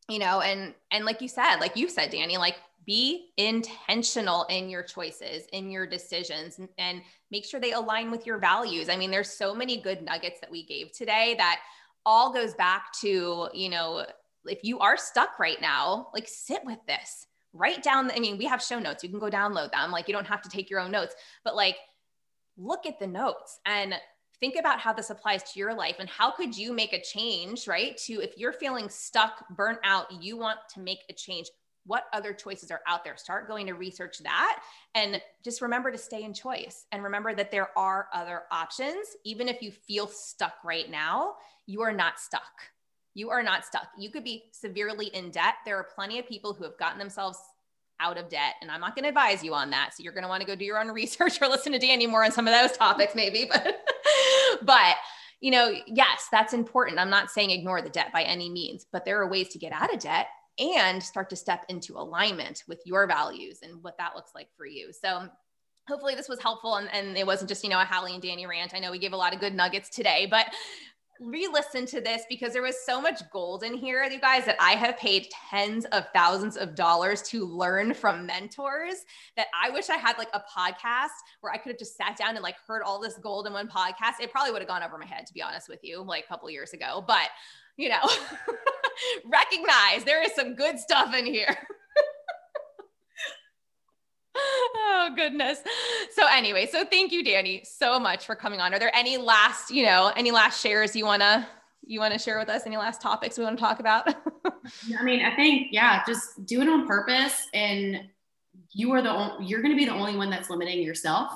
you know, and and like you said, like you said, Danni, like be intentional in your choices, in your decisions, and make sure they align with your values. I mean, there's so many good nuggets that we gave today that all goes back to, you know, if you are stuck right now, like sit with this, write down. I mean, we have show notes, you can go download them. Like, you don't have to take your own notes, but like, look at the notes and think about how this applies to your life and how could you make a change right? To if you're feeling stuck burnt out you want to make a change what other choices are out there? Start going to research that and just remember to stay in choice and remember that there are other options. Even if you feel stuck right now you are not stuck. You are not stuck. You could be severely in debt. There are plenty of people who have gotten themselves out of debt and i'm not going to advise you on that. So you're going to want to go do your own (laughs) research or listen to danni more on some of those topics maybe but (laughs) (laughs) but you know yes that's important i'm not saying ignore the debt by any means but there are ways to get out of debt and start to step into alignment with your values and what that looks like for you. So hopefully this was helpful and, and it wasn't just, you know, a Hallie and Danni rant. I know we gave a lot of good nuggets today, but re-listen to this because there was so much gold in here, you guys, that I have paid tens of thousands of dollars to learn from mentors that I wish I had like a podcast where I could have just sat down and like heard all this gold in one podcast. It probably would have gone over my head, to be honest with you, like a couple years ago. But you know, (laughs) recognize there is some good stuff in here. (laughs) oh goodness. So anyway, so thank you Danni so much for coming on. Are there any last, you know, any last shares you want to you want to share with us any last topics we want to talk about? (laughs) I mean, I think yeah, just do it on purpose and you are the only, you're going to be the only one that's limiting yourself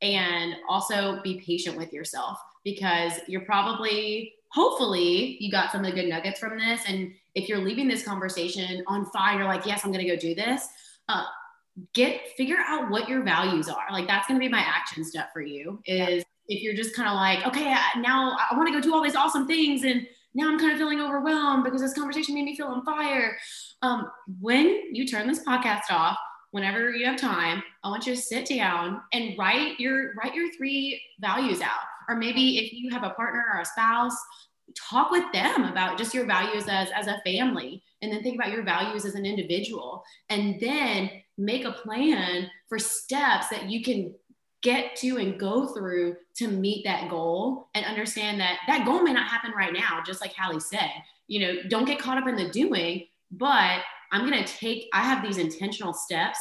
and also be patient with yourself because you're probably hopefully you got some of the good nuggets from this. And if you're leaving this conversation on fire, like, yes, I'm going to go do this. Uh, get figure out what your values are. Like that's going to be my action step for you. Is yeah. if you're just kind of like, okay, now I want to go do all these awesome things, and now I'm kind of feeling overwhelmed because this conversation made me feel on fire. Um, when you turn this podcast off, whenever you have time, I want you to sit down and write your write your three values out or maybe if you have a partner or a spouse talk with them about just your values as as a family and then think about your values as an individual and then make a plan for steps that you can get to and go through to meet that goal and understand that that goal may not happen right now just like hallie said you know don't get caught up in the doing but i'm going to take i have these intentional steps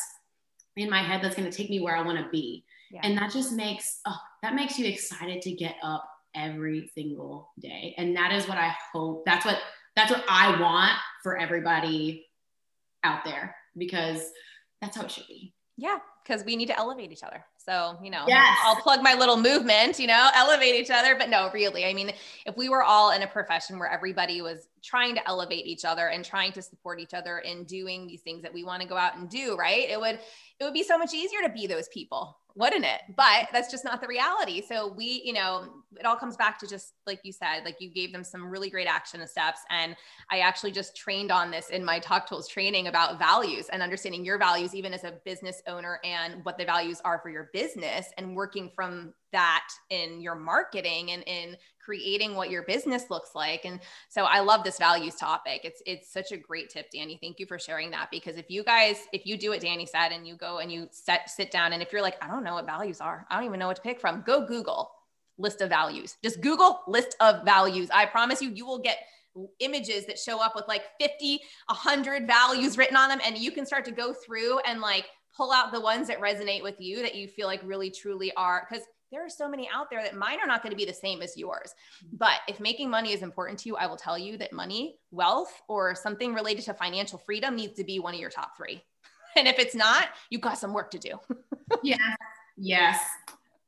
in my head that's going to take me where i want to be yeah. and that just makes oh, that makes you excited to get up every single day. And that is what I hope that's what that's what I want for everybody out there because that's how it should be. Yeah, because we need to elevate each other. So, you know, yes. I'll plug my little movement, you know, (laughs) elevate each other. But no, really, I mean, if we were all in a profession where everybody was trying to elevate each other and trying to support each other in doing these things that we want to go out and do, right? It would it would be so much easier to be those people wouldn't it? But that's just not the reality. So we, you know, it all comes back to just like you said, like you gave them some really great action steps. And I actually just trained on this in my TalkTools training about values and understanding your values, even as a business owner and what the values are for your business and working from that in your marketing and in creating what your business looks like. And so I love this values topic. It's it's such a great tip, Danni. Thank you for sharing that because if you guys, if you do what Danni said and you go and you set sit down and if you're like, I don't know what values are, I don't even know what to pick from, go Google list of values. Just Google list of values. I promise you, you will get images that show up with like 50, 100 values written on them. And you can start to go through and like pull out the ones that resonate with you that you feel like really truly are. Because there are so many out there that mine are not going to be the same as yours. But if making money is important to you, I will tell you that money, wealth, or something related to financial freedom needs to be one of your top three. (laughs) And if it's not, you've got some work to do. (laughs) yes. Yes.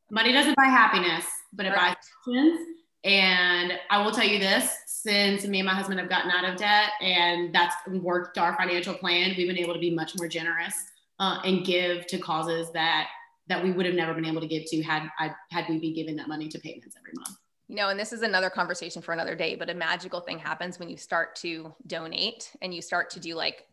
Money doesn't buy happiness, but it right. buys options. And I will tell you this since me and my husband have gotten out of debt and that's worked our financial plan, we've been able to be much more generous uh, and give to causes that that we would have never been able to give to had I had we be giving that money to payments every month. You know, and this is another conversation for another day, but a magical thing happens when you start to donate and you start to do like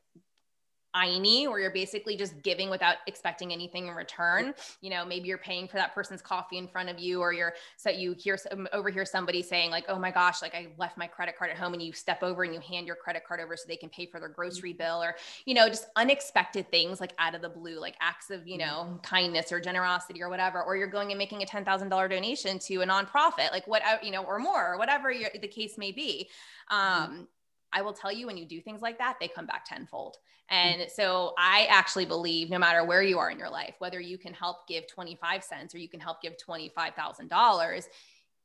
tiny where you're basically just giving without expecting anything in return you know maybe you're paying for that person's coffee in front of you or you're so you hear some overhear somebody saying like oh my gosh like i left my credit card at home and you step over and you hand your credit card over so they can pay for their grocery mm-hmm. bill or you know just unexpected things like out of the blue like acts of you know mm-hmm. kindness or generosity or whatever or you're going and making a $10000 donation to a nonprofit like what you know or more or whatever the case may be mm-hmm. um, I will tell you when you do things like that, they come back tenfold. And mm-hmm. so I actually believe no matter where you are in your life, whether you can help give 25 cents or you can help give $25,000,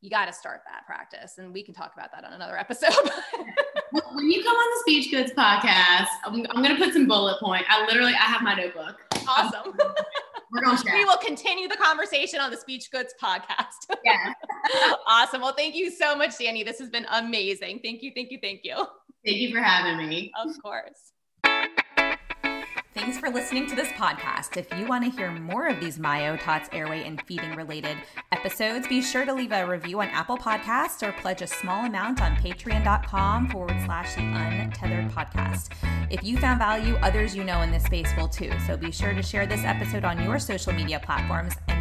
you got to start that practice. And we can talk about that on another (laughs) episode. when you come on the Speech Goods podcast, I'm, I'm going to put some bullet point. I literally, I have my notebook. Awesome. (laughs) We're going to We will continue the conversation on the Speech Goods podcast. Yeah. (laughs) awesome. Well, thank you so much, Danni. This has been amazing. Thank you. Thank you. Thank you. Thank you for having me. Of course. Thanks for listening to this podcast. If you want to hear more of these Myo, Tots, Airway, and feeding related episodes, be sure to leave a review on Apple Podcasts or pledge a small amount on patreon.com forward slash the untethered podcast. If you found value, others you know in this space will too. So be sure to share this episode on your social media platforms and